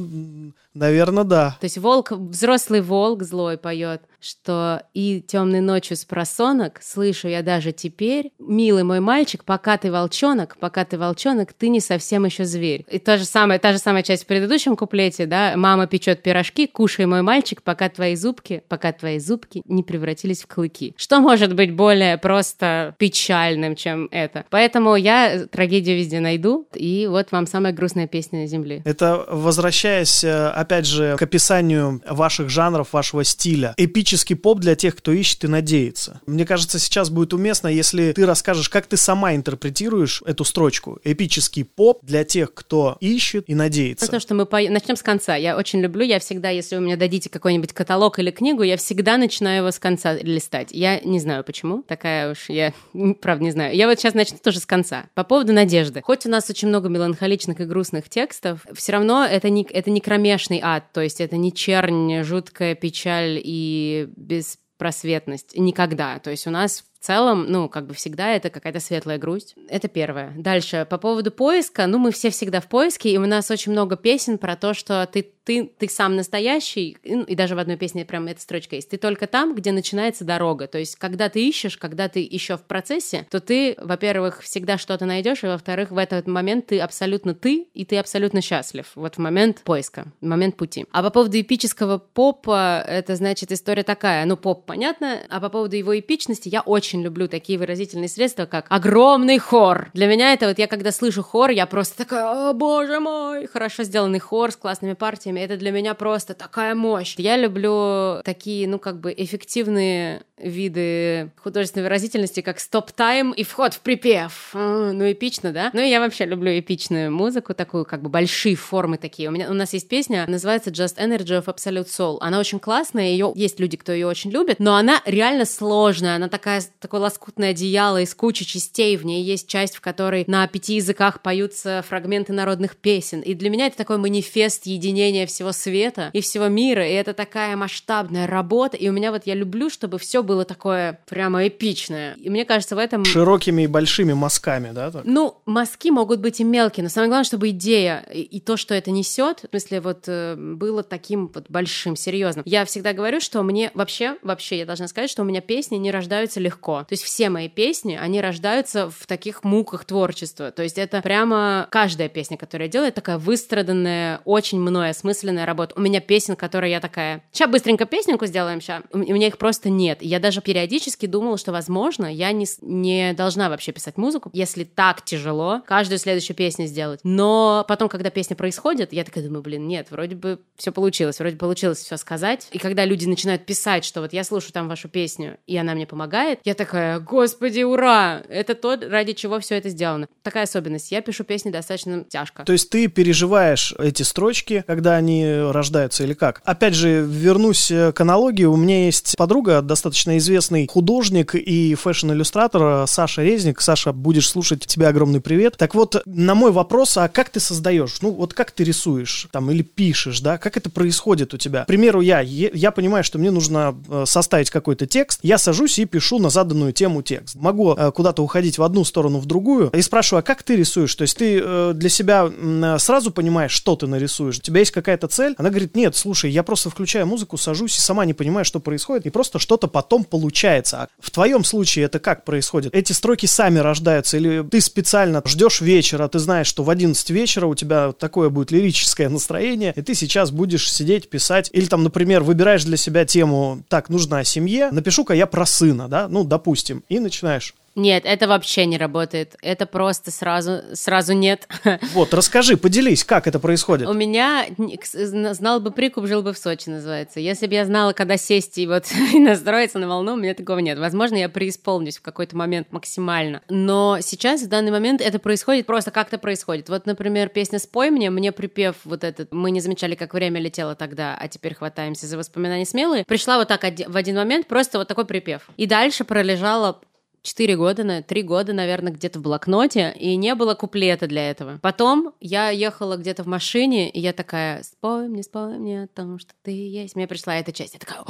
наверное, да. То есть волк, взрослый волк злой поет что и темной ночью с просонок слышу я даже теперь, милый мой мальчик, пока ты волчонок, пока ты волчонок, ты не совсем еще зверь. И та же самая, та же самая часть в предыдущем куплете, да, мама печет пирожки, кушай мой мальчик, пока твои зубки, пока твои зубки не превратились в клыки. Что может быть более просто печальным, чем это? Поэтому я трагедию везде найду, и вот вам самая грустная песня на земле. Это возвращаясь, э, опять же, к описанию ваших жанров, вашего стиля. Эпический поп для тех, кто ищет и надеется. Мне кажется, сейчас будет уместно, если ты расскажешь, как ты сама интерпретируешь эту строчку. Эпический поп для тех, кто ищет и надеется. То, что мы по... начнем с конца. Я очень люблю, я всегда, если вы мне дадите какой-нибудь каталог или книгу, я всегда начинаю его с конца листать. Я не знаю почему, такая уж я, правда, не знаю. Я вот сейчас начну тоже с конца. По поводу надежды. Хоть у нас очень много меланхоличных и грустных текстов, все равно это не, это не кромешный ад, то есть это не чернь, жуткая печаль и беспросветность. Никогда. То есть у нас в целом, ну, как бы всегда это какая-то светлая грусть. Это первое. Дальше, по поводу поиска, ну, мы все всегда в поиске, и у нас очень много песен про то, что ты ты, ты сам настоящий, и, ну, и даже в одной песне прям эта строчка есть, ты только там, где начинается дорога. То есть, когда ты ищешь, когда ты еще в процессе, то ты, во-первых, всегда что-то найдешь, и во-вторых, в этот момент ты абсолютно ты, и ты абсолютно счастлив. Вот в момент поиска, в момент пути. А по поводу эпического попа, это значит история такая, ну, поп, понятно, а по поводу его эпичности, я очень люблю такие выразительные средства, как огромный хор. Для меня это вот, я когда слышу хор, я просто такая, о, боже мой, хорошо сделанный хор с классными партиями, песнями. Это для меня просто такая мощь. Я люблю такие, ну, как бы эффективные виды художественной выразительности, как стоп-тайм и вход в припев. А, ну, эпично, да? Ну, я вообще люблю эпичную музыку, такую, как бы большие формы такие. У, меня, у нас есть песня, называется Just Energy of Absolute Soul. Она очень классная, ее есть люди, кто ее очень любит, но она реально сложная. Она такая, такое лоскутное одеяло из кучи частей. В ней есть часть, в которой на пяти языках поются фрагменты народных песен. И для меня это такой манифест единения всего света и всего мира. И это такая масштабная работа. И у меня вот я люблю, чтобы все было такое прямо эпичное. И мне кажется, в этом... Широкими и большими мазками, да? Так? Ну, мазки могут быть и мелкие, но самое главное, чтобы идея и, и то, что это несет, в смысле, вот э, было таким вот большим, серьезным. Я всегда говорю, что мне вообще, вообще, я должна сказать, что у меня песни не рождаются легко. То есть все мои песни, они рождаются в таких муках творчества. То есть это прямо каждая песня, которую я делаю, такая выстраданная, очень мной осмысленная работа. У меня песен, которые я такая, сейчас быстренько песенку сделаем, сейчас. У меня их просто нет. Я даже периодически думала, что, возможно, я не, не должна вообще писать музыку, если так тяжело каждую следующую песню сделать. Но потом, когда песня происходит, я такая думаю, блин, нет, вроде бы все получилось, вроде получилось все сказать. И когда люди начинают писать, что вот я слушаю там вашу песню, и она мне помогает, я такая, господи, ура! Это то, ради чего все это сделано. Такая особенность. Я пишу песни достаточно тяжко. То есть ты переживаешь эти строчки, когда они рождаются или как? Опять же, вернусь к аналогии. У меня есть подруга достаточно известный художник и fashion-иллюстратор Саша Резник. Саша, будешь слушать, тебе огромный привет. Так вот, на мой вопрос, а как ты создаешь? Ну, вот как ты рисуешь там или пишешь, да? Как это происходит у тебя? К примеру, я, я понимаю, что мне нужно э, составить какой-то текст. Я сажусь и пишу на заданную тему текст. Могу э, куда-то уходить в одну сторону, в другую. И спрашиваю, а как ты рисуешь? То есть ты э, для себя сразу понимаешь, что ты нарисуешь? У тебя есть какая-то цель? Она говорит, нет, слушай, я просто включаю музыку, сажусь и сама не понимаю, что происходит. И просто что-то потом получается. А в твоем случае это как происходит? Эти строки сами рождаются или ты специально ждешь вечера, ты знаешь, что в 11 вечера у тебя такое будет лирическое настроение, и ты сейчас будешь сидеть, писать. Или там, например, выбираешь для себя тему, так, нужно о семье, напишу-ка я про сына, да, ну, допустим, и начинаешь. Нет, это вообще не работает. Это просто сразу, сразу нет. Вот, расскажи, поделись, как это происходит. У меня знал бы прикуп, жил бы в Сочи, называется. Если бы я знала, когда сесть и вот и настроиться на волну, у меня такого нет. Возможно, я преисполнюсь в какой-то момент максимально. Но сейчас, в данный момент, это происходит просто как-то происходит. Вот, например, песня «Спой мне», мне припев вот этот, мы не замечали, как время летело тогда, а теперь хватаемся за воспоминания смелые, пришла вот так в один момент, просто вот такой припев. И дальше пролежала 4 года, на 3 года, наверное, где-то в блокноте, и не было куплета для этого. Потом я ехала где-то в машине, и я такая, спой мне, спой мне о том, что ты есть. Мне пришла эта часть, я такая,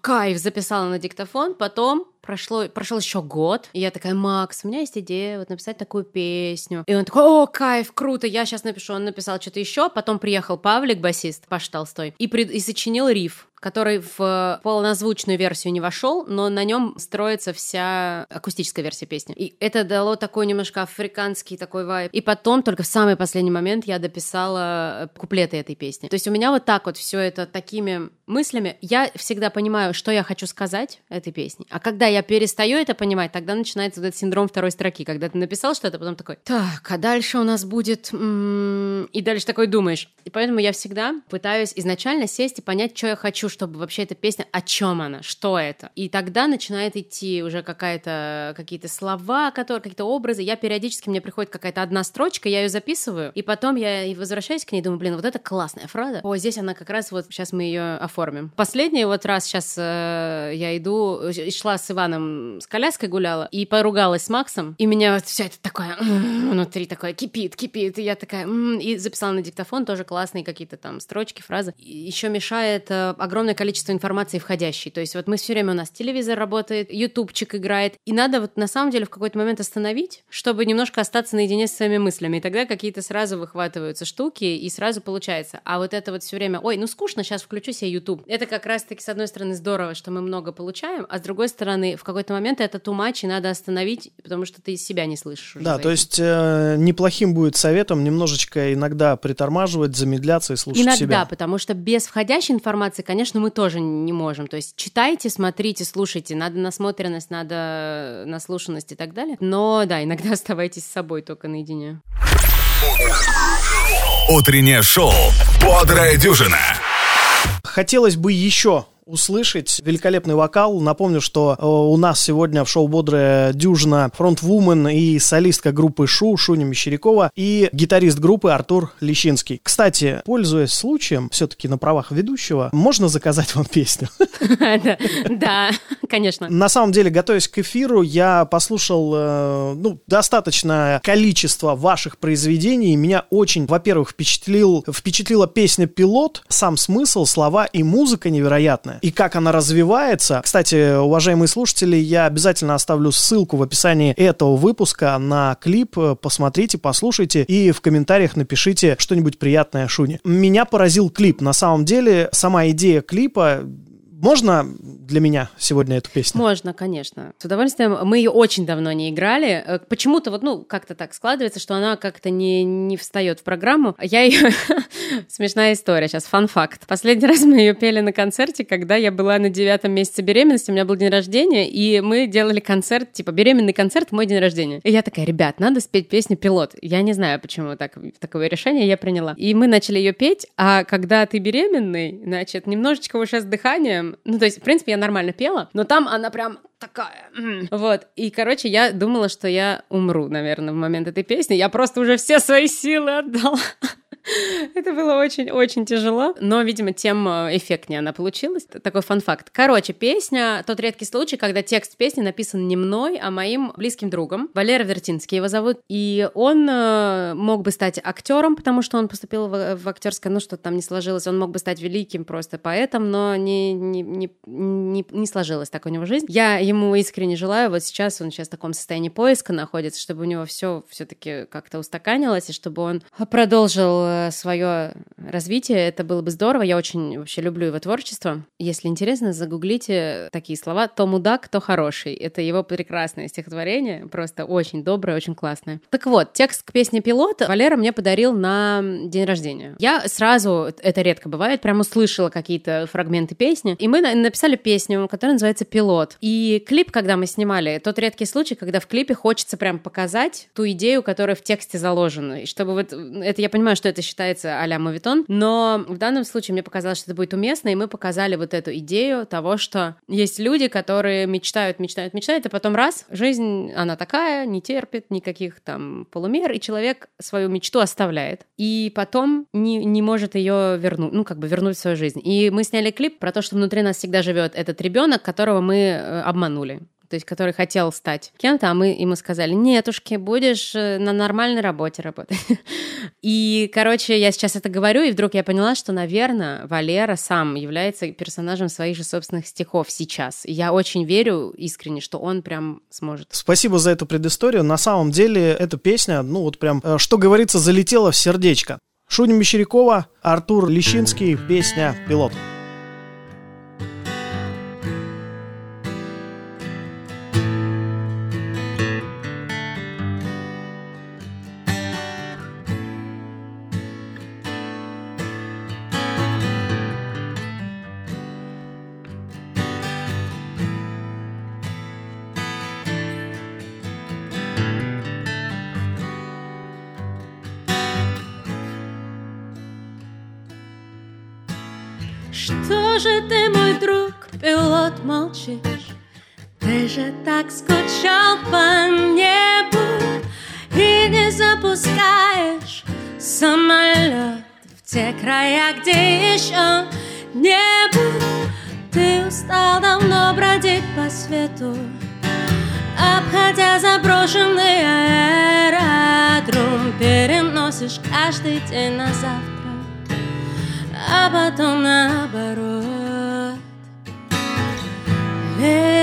кайф, записала на диктофон, потом прошло, прошел еще год, и я такая, Макс, у меня есть идея вот написать такую песню. И он такой, о, кайф, круто, я сейчас напишу. Он написал что-то еще, потом приехал Павлик, басист, Паш Толстой, и, пред... и сочинил риф который в полнозвучную версию не вошел, но на нем строится вся акустическая версия песни. И это дало такой немножко африканский такой вайб. И потом, только в самый последний момент, я дописала куплеты этой песни. То есть у меня вот так вот все это такими мыслями. Я всегда понимаю, что я хочу сказать этой песне. А когда я перестаю это понимать, тогда начинается вот этот синдром второй строки, когда ты написал что-то, потом такой, так, а дальше у нас будет... М-м-м", и дальше такой думаешь. И поэтому я всегда пытаюсь изначально сесть и понять, что я хочу, чтобы вообще эта песня, о чем она, что это. И тогда начинает идти уже какая-то, какие-то слова, которые, какие-то образы. Я периодически, мне приходит какая-то одна строчка, я ее записываю, и потом я возвращаюсь к ней, думаю, блин, вот это классная фраза. О, здесь она как раз вот, сейчас мы ее оформим. Последний вот раз сейчас э, я иду, шла с Иваном с коляской гуляла и поругалась с Максом, и меня вот все это такое внутри такое кипит, кипит, и я такая и записала на диктофон тоже классные какие-то там строчки, фразы. Еще мешает э, огромное количество информации входящей. То есть вот мы все время у нас телевизор работает, ютубчик играет, и надо вот на самом деле в какой-то момент остановить, чтобы немножко остаться наедине с своими мыслями, и тогда какие-то сразу выхватываются штуки, и сразу получается. А вот это вот все время, ой, ну скучно, сейчас включу себе YouTube. Это как раз-таки, с одной стороны, здорово, что мы много получаем, а с другой стороны, в какой-то момент это тумач, и надо остановить, потому что ты себя не слышишь. Да, то есть э, неплохим будет советом немножечко иногда притормаживать, замедляться и слушать иногда, себя. Иногда, потому что без входящей информации, конечно, мы тоже не можем. То есть читайте, смотрите, слушайте, надо насмотренность, надо наслушанность и так далее. Но да, иногда оставайтесь с собой только наедине. Утреннее шоу «Бодрая дюжина». Хотелось бы еще услышать великолепный вокал. Напомню, что э, у нас сегодня в шоу «Бодрая дюжина» фронтвумен и солистка группы «Шу» Шуня Мещерякова и гитарист группы Артур Лещинский. Кстати, пользуясь случаем, все-таки на правах ведущего, можно заказать вам песню? Да, конечно. На самом деле, готовясь к эфиру, я послушал э, ну, достаточное количество ваших произведений. Меня очень, во-первых, впечатлил, впечатлила песня «Пилот», сам смысл, слова и музыка невероятная классная. И как она развивается. Кстати, уважаемые слушатели, я обязательно оставлю ссылку в описании этого выпуска на клип. Посмотрите, послушайте и в комментариях напишите что-нибудь приятное Шуне. Меня поразил клип. На самом деле, сама идея клипа можно для меня сегодня эту песню? Можно, конечно. С удовольствием. Мы ее очень давно не играли. Э, почему-то вот, ну, как-то так складывается, что она как-то не, не встает в программу. Я ее... Смешная история сейчас, фан-факт. Последний раз мы ее пели на концерте, когда я была на девятом месяце беременности, у меня был день рождения, и мы делали концерт, типа, беременный концерт мой день рождения. И я такая, ребят, надо спеть песню «Пилот». Я не знаю, почему так, такое решение я приняла. И мы начали ее петь, а когда ты беременный, значит, немножечко уже с дыханием, ну, то есть, в принципе, я нормально пела, но там она прям такая. Вот. И, короче, я думала, что я умру, наверное, в момент этой песни. Я просто уже все свои силы отдала. Это было очень-очень тяжело, но, видимо, тем э, эффектнее она получилась. Такой фан-факт. Короче, песня — тот редкий случай, когда текст песни написан не мной, а моим близким другом. Валера Вертинский его зовут. И он э, мог бы стать актером, потому что он поступил в, актерское, ну что там не сложилось. Он мог бы стать великим просто поэтом, но не, не, не, не, не сложилась так у него жизнь. Я ему искренне желаю, вот сейчас он сейчас в таком состоянии поиска находится, чтобы у него все все-таки как-то устаканилось, и чтобы он продолжил свое развитие, это было бы здорово. Я очень вообще люблю его творчество. Если интересно, загуглите такие слова «То мудак, то хороший». Это его прекрасное стихотворение, просто очень доброе, очень классное. Так вот, текст к песне «Пилот» Валера мне подарил на день рождения. Я сразу, это редко бывает, прям услышала какие-то фрагменты песни, и мы написали песню, которая называется «Пилот». И клип, когда мы снимали, тот редкий случай, когда в клипе хочется прям показать ту идею, которая в тексте заложена. И чтобы вот, это я понимаю, что это считается а-ля мовитон, но в данном случае мне показалось, что это будет уместно, и мы показали вот эту идею того, что есть люди, которые мечтают, мечтают, мечтают, а потом раз, жизнь, она такая, не терпит никаких там полумер, и человек свою мечту оставляет, и потом не, не может ее вернуть, ну, как бы вернуть в свою жизнь. И мы сняли клип про то, что внутри нас всегда живет этот ребенок, которого мы э, обманули то есть который хотел стать кем-то, а мы ему сказали, нетушки, будешь э, на нормальной работе работать. И, короче, я сейчас это говорю, и вдруг я поняла, что, наверное, Валера сам является персонажем своих же собственных стихов сейчас. И я очень верю искренне, что он прям сможет. Спасибо за эту предысторию. На самом деле, эта песня, ну вот прям, э, что говорится, залетела в сердечко. Шуня Мещерякова, Артур Лещинский, песня «Пилот». Что же ты, мой друг, пилот, молчишь? Ты же так скучал по небу И не запускаешь самолет В те края, где еще небу Ты устал давно бродить по свету Обходя заброшенный аэродром. Переносишь каждый день на завтра А потом наоборот будем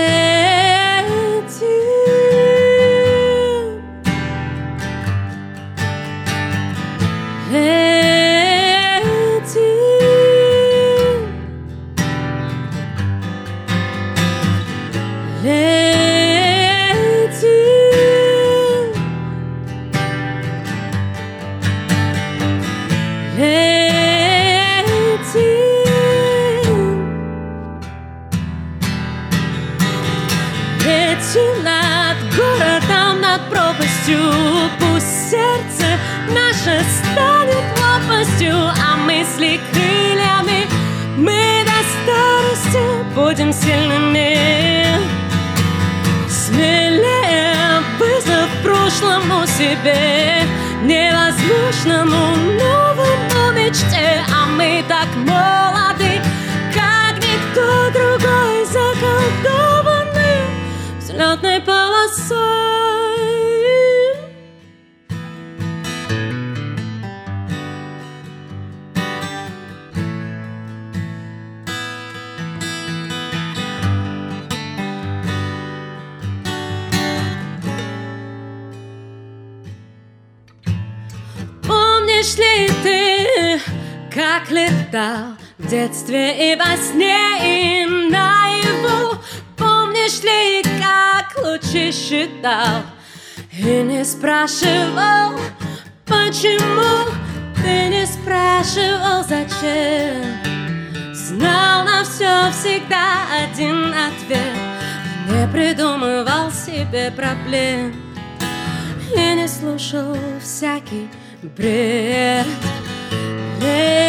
себе Невозможному новому мечте А мы так молоды, как никто другой Заколдованы взлетной полосой как летал в детстве и во сне, и наяву? Помнишь ли, как лучи считал и не спрашивал, почему? Ты не спрашивал, зачем? Знал на все всегда один ответ Не придумывал себе проблем И не слушал всякий бред Let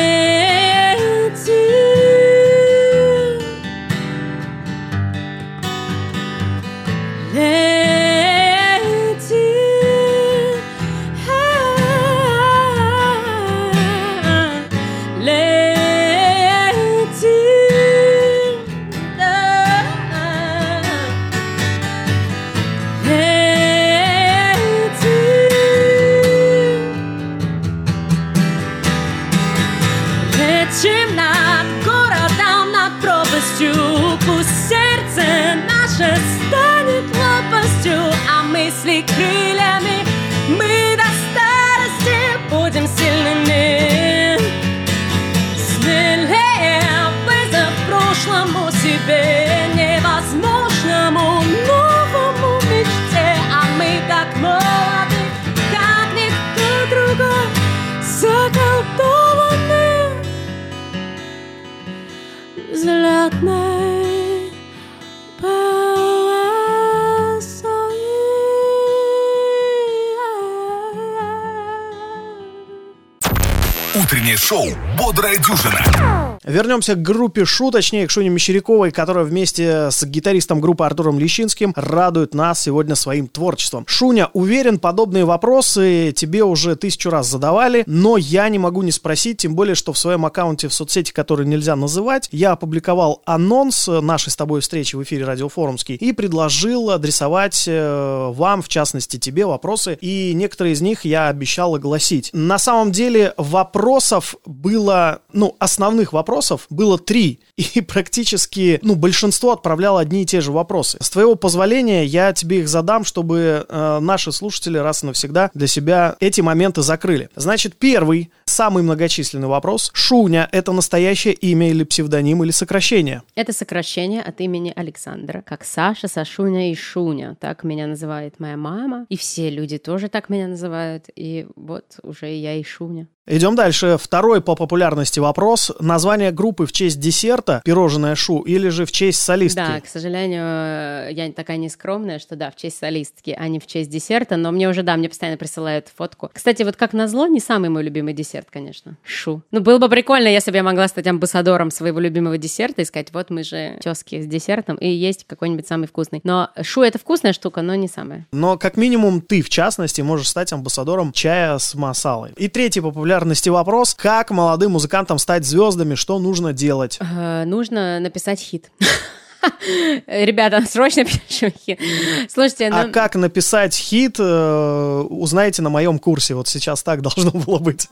Лети Утреннее шоу «Бодрая дюжина». Вернемся к группе Шу, точнее к Шуне Мещеряковой, которая вместе с гитаристом группы Артуром Лещинским радует нас сегодня своим творчеством. Шуня, уверен, подобные вопросы тебе уже тысячу раз задавали, но я не могу не спросить, тем более, что в своем аккаунте в соцсети, который нельзя называть, я опубликовал анонс нашей с тобой встречи в эфире Радио Форумский и предложил адресовать э, вам, в частности тебе, вопросы, и некоторые из них я обещал огласить. На самом деле вопросов было, ну, основных вопросов вопросов было три, и практически, ну, большинство отправляло одни и те же вопросы. С твоего позволения я тебе их задам, чтобы э, наши слушатели раз и навсегда для себя эти моменты закрыли. Значит, первый, самый многочисленный вопрос. Шуня — это настоящее имя или псевдоним или сокращение? Это сокращение от имени Александра, как Саша, Сашуня и Шуня. Так меня называет моя мама, и все люди тоже так меня называют, и вот уже я и Шуня. Идем дальше. Второй по популярности вопрос. Название группы в честь десерта «Пирожное Шу» или же в честь солистки? Да, к сожалению, я такая нескромная, что да, в честь солистки, а не в честь десерта, но мне уже, да, мне постоянно присылают фотку. Кстати, вот как назло, не самый мой любимый десерт конечно. Шу. Ну, было бы прикольно, если бы я могла стать амбассадором своего любимого десерта и сказать, вот мы же тески с десертом, и есть какой-нибудь самый вкусный. Но шу — это вкусная штука, но не самая. Но как минимум ты, в частности, можешь стать амбассадором чая с масалой. И третий по популярности вопрос. Как молодым музыкантам стать звездами? Что нужно делать? Нужно написать хит. Ребята, срочно пишем хит. Слушайте, А ну... как написать хит, э, узнаете на моем курсе. Вот сейчас так должно было быть.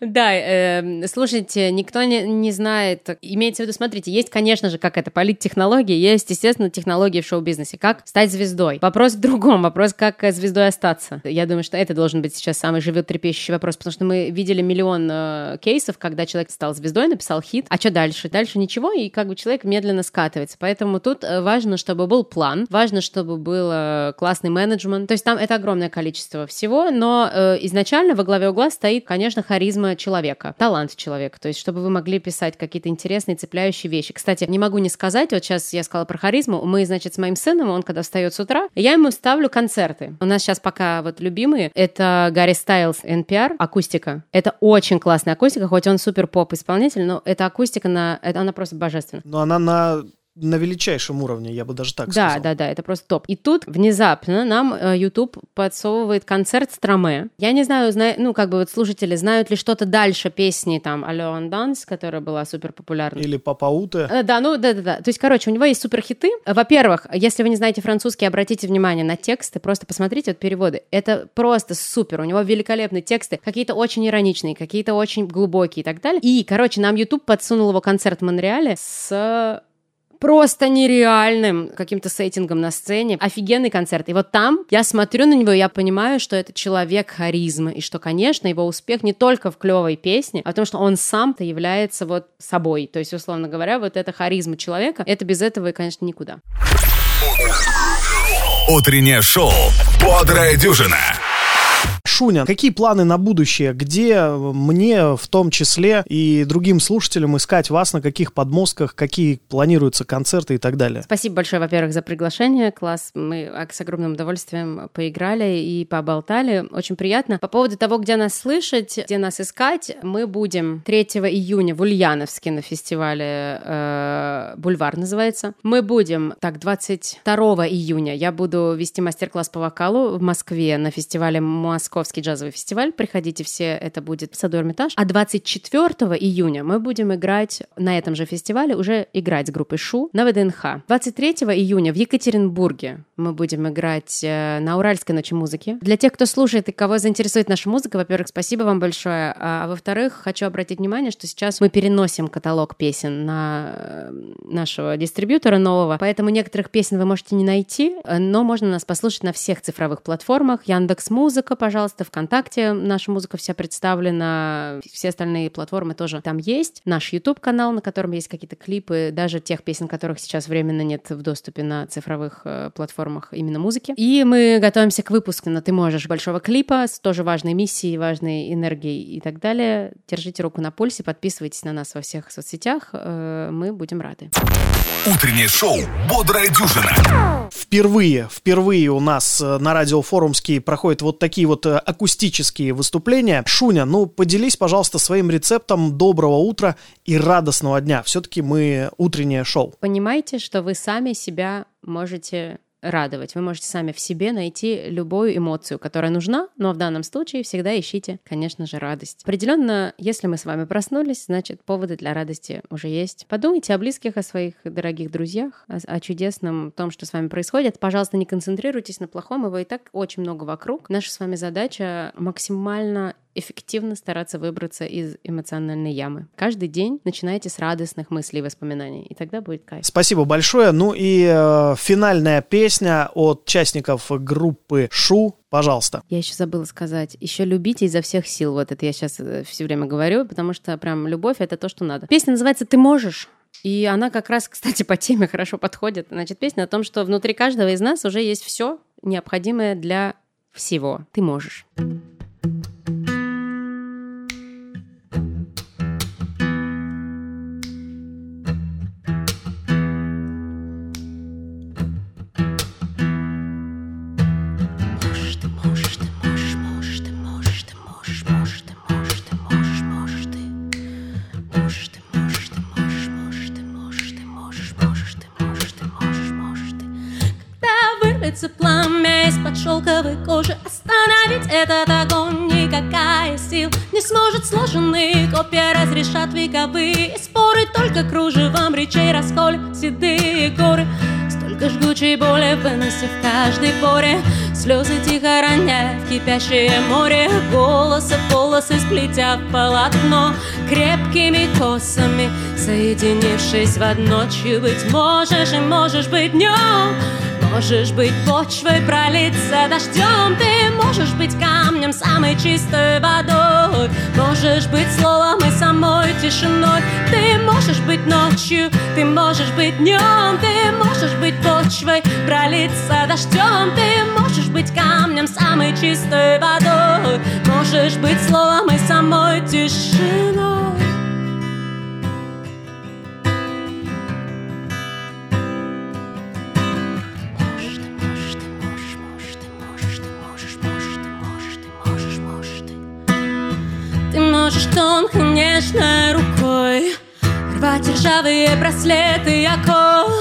Да, э, слушайте, никто не, не знает. Имеется в виду, смотрите, есть, конечно же, как это, политтехнологии, есть, естественно, технологии в шоу-бизнесе. Как стать звездой? Вопрос в другом. Вопрос, как э, звездой остаться. Я думаю, что это должен быть сейчас самый животрепещущий вопрос, потому что мы видели миллион кейсов, когда человек стал звездой, написал хит, а что дальше? Дальше ничего, и как бы человек медленно скатывается. Поэтому тут э, важно, чтобы был план, важно, чтобы был классный менеджмент. То есть там это огромное количество всего, но э, изначально во главе угла стоит, конечно, харизма человека, талант человека. То есть чтобы вы могли писать какие-то интересные, цепляющие вещи. Кстати, не могу не сказать, вот сейчас я сказала про харизму, мы, значит, с моим сыном, он когда встает с утра, я ему ставлю концерты. У нас сейчас пока вот любимые, это Гарри Стайлз NPR, акустика. Это очень классная акустика, хоть он супер поп исполнитель, но эта акустика, на, это, она просто божественна. Но men eh, на величайшем уровне, я бы даже так Да, сказал. да, да, это просто топ. И тут внезапно нам э, YouTube подсовывает концерт Stromae. Я не знаю, зна... ну, как бы вот слушатели знают ли что-то дальше песни там «Alors on danse», которая была супер популярна. Или Papaoutai. Э, Да, ну да, да, да. То есть, короче, у него есть суперхиты. Во-первых, если вы не знаете французский, обратите внимание на тексты, просто посмотрите вот переводы. Это просто супер. У него великолепные тексты, какие-то очень ироничные, какие-то очень глубокие и так далее. И, короче, нам YouTube подсунул его концерт в Монреале с просто нереальным каким-то сеттингом на сцене. Офигенный концерт. И вот там я смотрю на него, и я понимаю, что это человек харизмы, и что, конечно, его успех не только в клевой песне, а в том, что он сам-то является вот собой. То есть, условно говоря, вот эта харизма человека, это без этого, конечно, никуда. Утреннее шоу «Бодрая дюжина». Шуня, какие планы на будущее? Где мне, в том числе, и другим слушателям искать вас, на каких подмостках, какие планируются концерты и так далее? Спасибо большое, во-первых, за приглашение. Класс. Мы с огромным удовольствием поиграли и поболтали. Очень приятно. По поводу того, где нас слышать, где нас искать, мы будем 3 июня в Ульяновске на фестивале э, «Бульвар» называется. Мы будем, так, 22 июня я буду вести мастер-класс по вокалу в Москве на фестивале «Московский джазовый фестиваль». Приходите все, это будет в саду Эрмитаж. А 24 июня мы будем играть на этом же фестивале, уже играть с группой Шу на ВДНХ. 23 июня в Екатеринбурге мы будем играть э, на Уральской ночи музыки. Для тех, кто слушает и кого заинтересует наша музыка, во-первых, спасибо вам большое. А, а во-вторых, хочу обратить внимание, что сейчас мы переносим каталог песен на э, нашего дистрибьютора нового, поэтому некоторых песен вы можете не найти, но можно нас послушать на всех цифровых платформах. Яндекс Музыка, пожалуйста, ВКонтакте наша музыка вся представлена, все остальные платформы тоже там есть. Наш YouTube канал, на котором есть какие-то клипы, даже тех песен, которых сейчас временно нет в доступе на цифровых э, платформах именно музыки. И мы готовимся к выпуску на «Ты можешь» большого клипа с тоже важной миссией, важной энергией и так далее. Держите руку на пульсе, подписывайтесь на нас во всех соцсетях, э, мы будем рады. Утреннее шоу «Бодрая дюжина». Впервые, впервые у нас э, на радио Форумский проходят вот такие вот э, акустические выступления. Шуня, ну поделись, пожалуйста, своим рецептом доброго утра и радостного дня. Все-таки мы утреннее шоу. Понимайте, что вы сами себя можете радовать. Вы можете сами в себе найти любую эмоцию, которая нужна, но в данном случае всегда ищите, конечно же, радость. Определенно, если мы с вами проснулись, значит, поводы для радости уже есть. Подумайте о близких, о своих дорогих друзьях, о, о чудесном том, что с вами происходит. Пожалуйста, не концентрируйтесь на плохом, его и так очень много вокруг. Наша с вами задача максимально эффективно стараться выбраться из эмоциональной ямы. Каждый день начинайте с радостных мыслей и воспоминаний, и тогда будет кайф. Спасибо большое. Ну и э, финальная песня от участников группы Шу. Пожалуйста. Я еще забыла сказать, еще любите изо всех сил. Вот это я сейчас все время говорю, потому что прям любовь — это то, что надо. Песня называется «Ты можешь». И она как раз, кстати, по теме хорошо подходит. Значит, песня о том, что внутри каждого из нас уже есть все необходимое для всего. Ты можешь. Шелковой кожей Остановить. Этот огонь никакая сил Не сможет. Сложенные копья разрешат вековые Споры. Только кружевом речей расколь седые горы. Столько жгучей боли вынося в каждой поре. Слезы тихо роняя в кипящее море. Голосы, полосы сплетя в полотно. Крепкими косами соединившись в одно. Чью быть можешь и можешь быть днем Можешь быть почвой, пролиться дождем Ты можешь быть камнем, самой чистой водой. Можешь быть словом и самой тишиной Ты можешь быть ночью, ты можешь быть днем Ты можешь быть почвой, пролиться дождем Ты можешь быть камнем, самой чистой водой. Можешь быть словом и самой тишиной тонко, нежной рукой Рвать ржавые браслеты оков.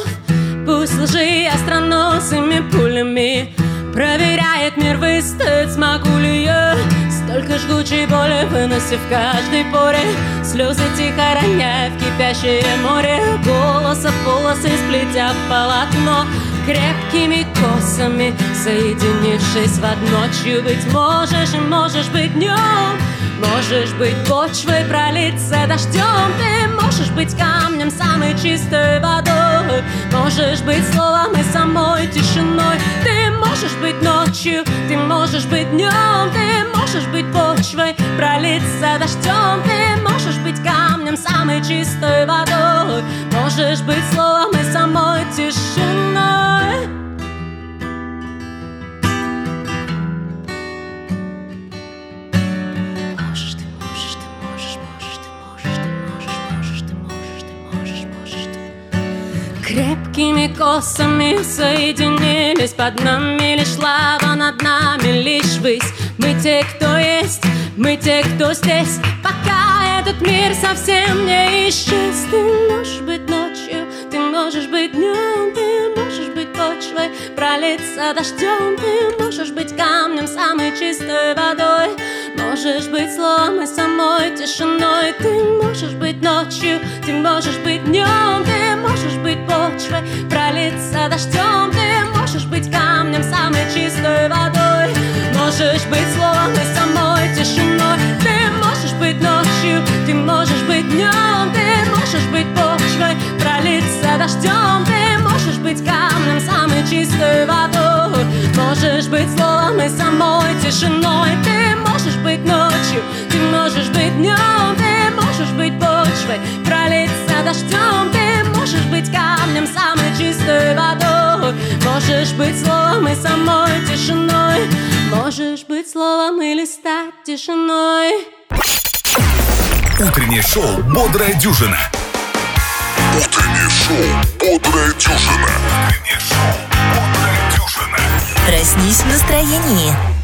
Пусть лжи остроносыми пулями Проверяет мир выстоять, смогу ли я. Столько жгучей боли выносив в каждой поре Слезы тихо роняя в кипящее море. Голоса полосы сплетя полотно Крепкими косами соединившись в одно. Чью быть можешь и можешь быть днем Можешь быть почвой, пролиться дождем. Ты можешь быть камнем, самой чистой водой. Можешь быть словом и самой тишиной. Ты можешь быть ночью, ты можешь быть днем. Ты можешь быть почвой, пролиться дождем. Ты можешь быть камнем, самой чистой водой. Можешь быть словом и самой тишиной Крепкими косами соединились. Под нами лишь лава, над нами лишь высь. Мы те, кто есть, мы те, кто здесь. Пока этот мир совсем не исчез Ты можешь быть ночью, ты можешь быть днем Ты можешь почвой, пролиться дождем. Ты можешь быть камнем, самой чистой водой Можешь быть словом и самой тишиной. Ты можешь быть ночью, ты можешь быть днем Ты можешь быть почвой, пролиться дождем. Ты можешь быть камнем, самой чистой водой Можешь быть словом и самой тишиной. Ты можешь быть ночью, ты можешь быть днем Ты можешь быть почвой, пролиться дождем Ты можешь быть камнем, самой чистой водой. Можешь быть словом и самой тишиной Ты можешь быть ночью, ты можешь быть днем Ты можешь быть почвой, пролиться дождем Ты можешь быть камнем, самой чистой водой. Можешь быть словом и самой тишиной Можешь быть словом или стать тишиной Утреннее шоу «Бодрая дюжина». Утреннее шоу «Бодрая дюжина». Утреннее шоу «Бодрая дюжина». Проснись в настроении.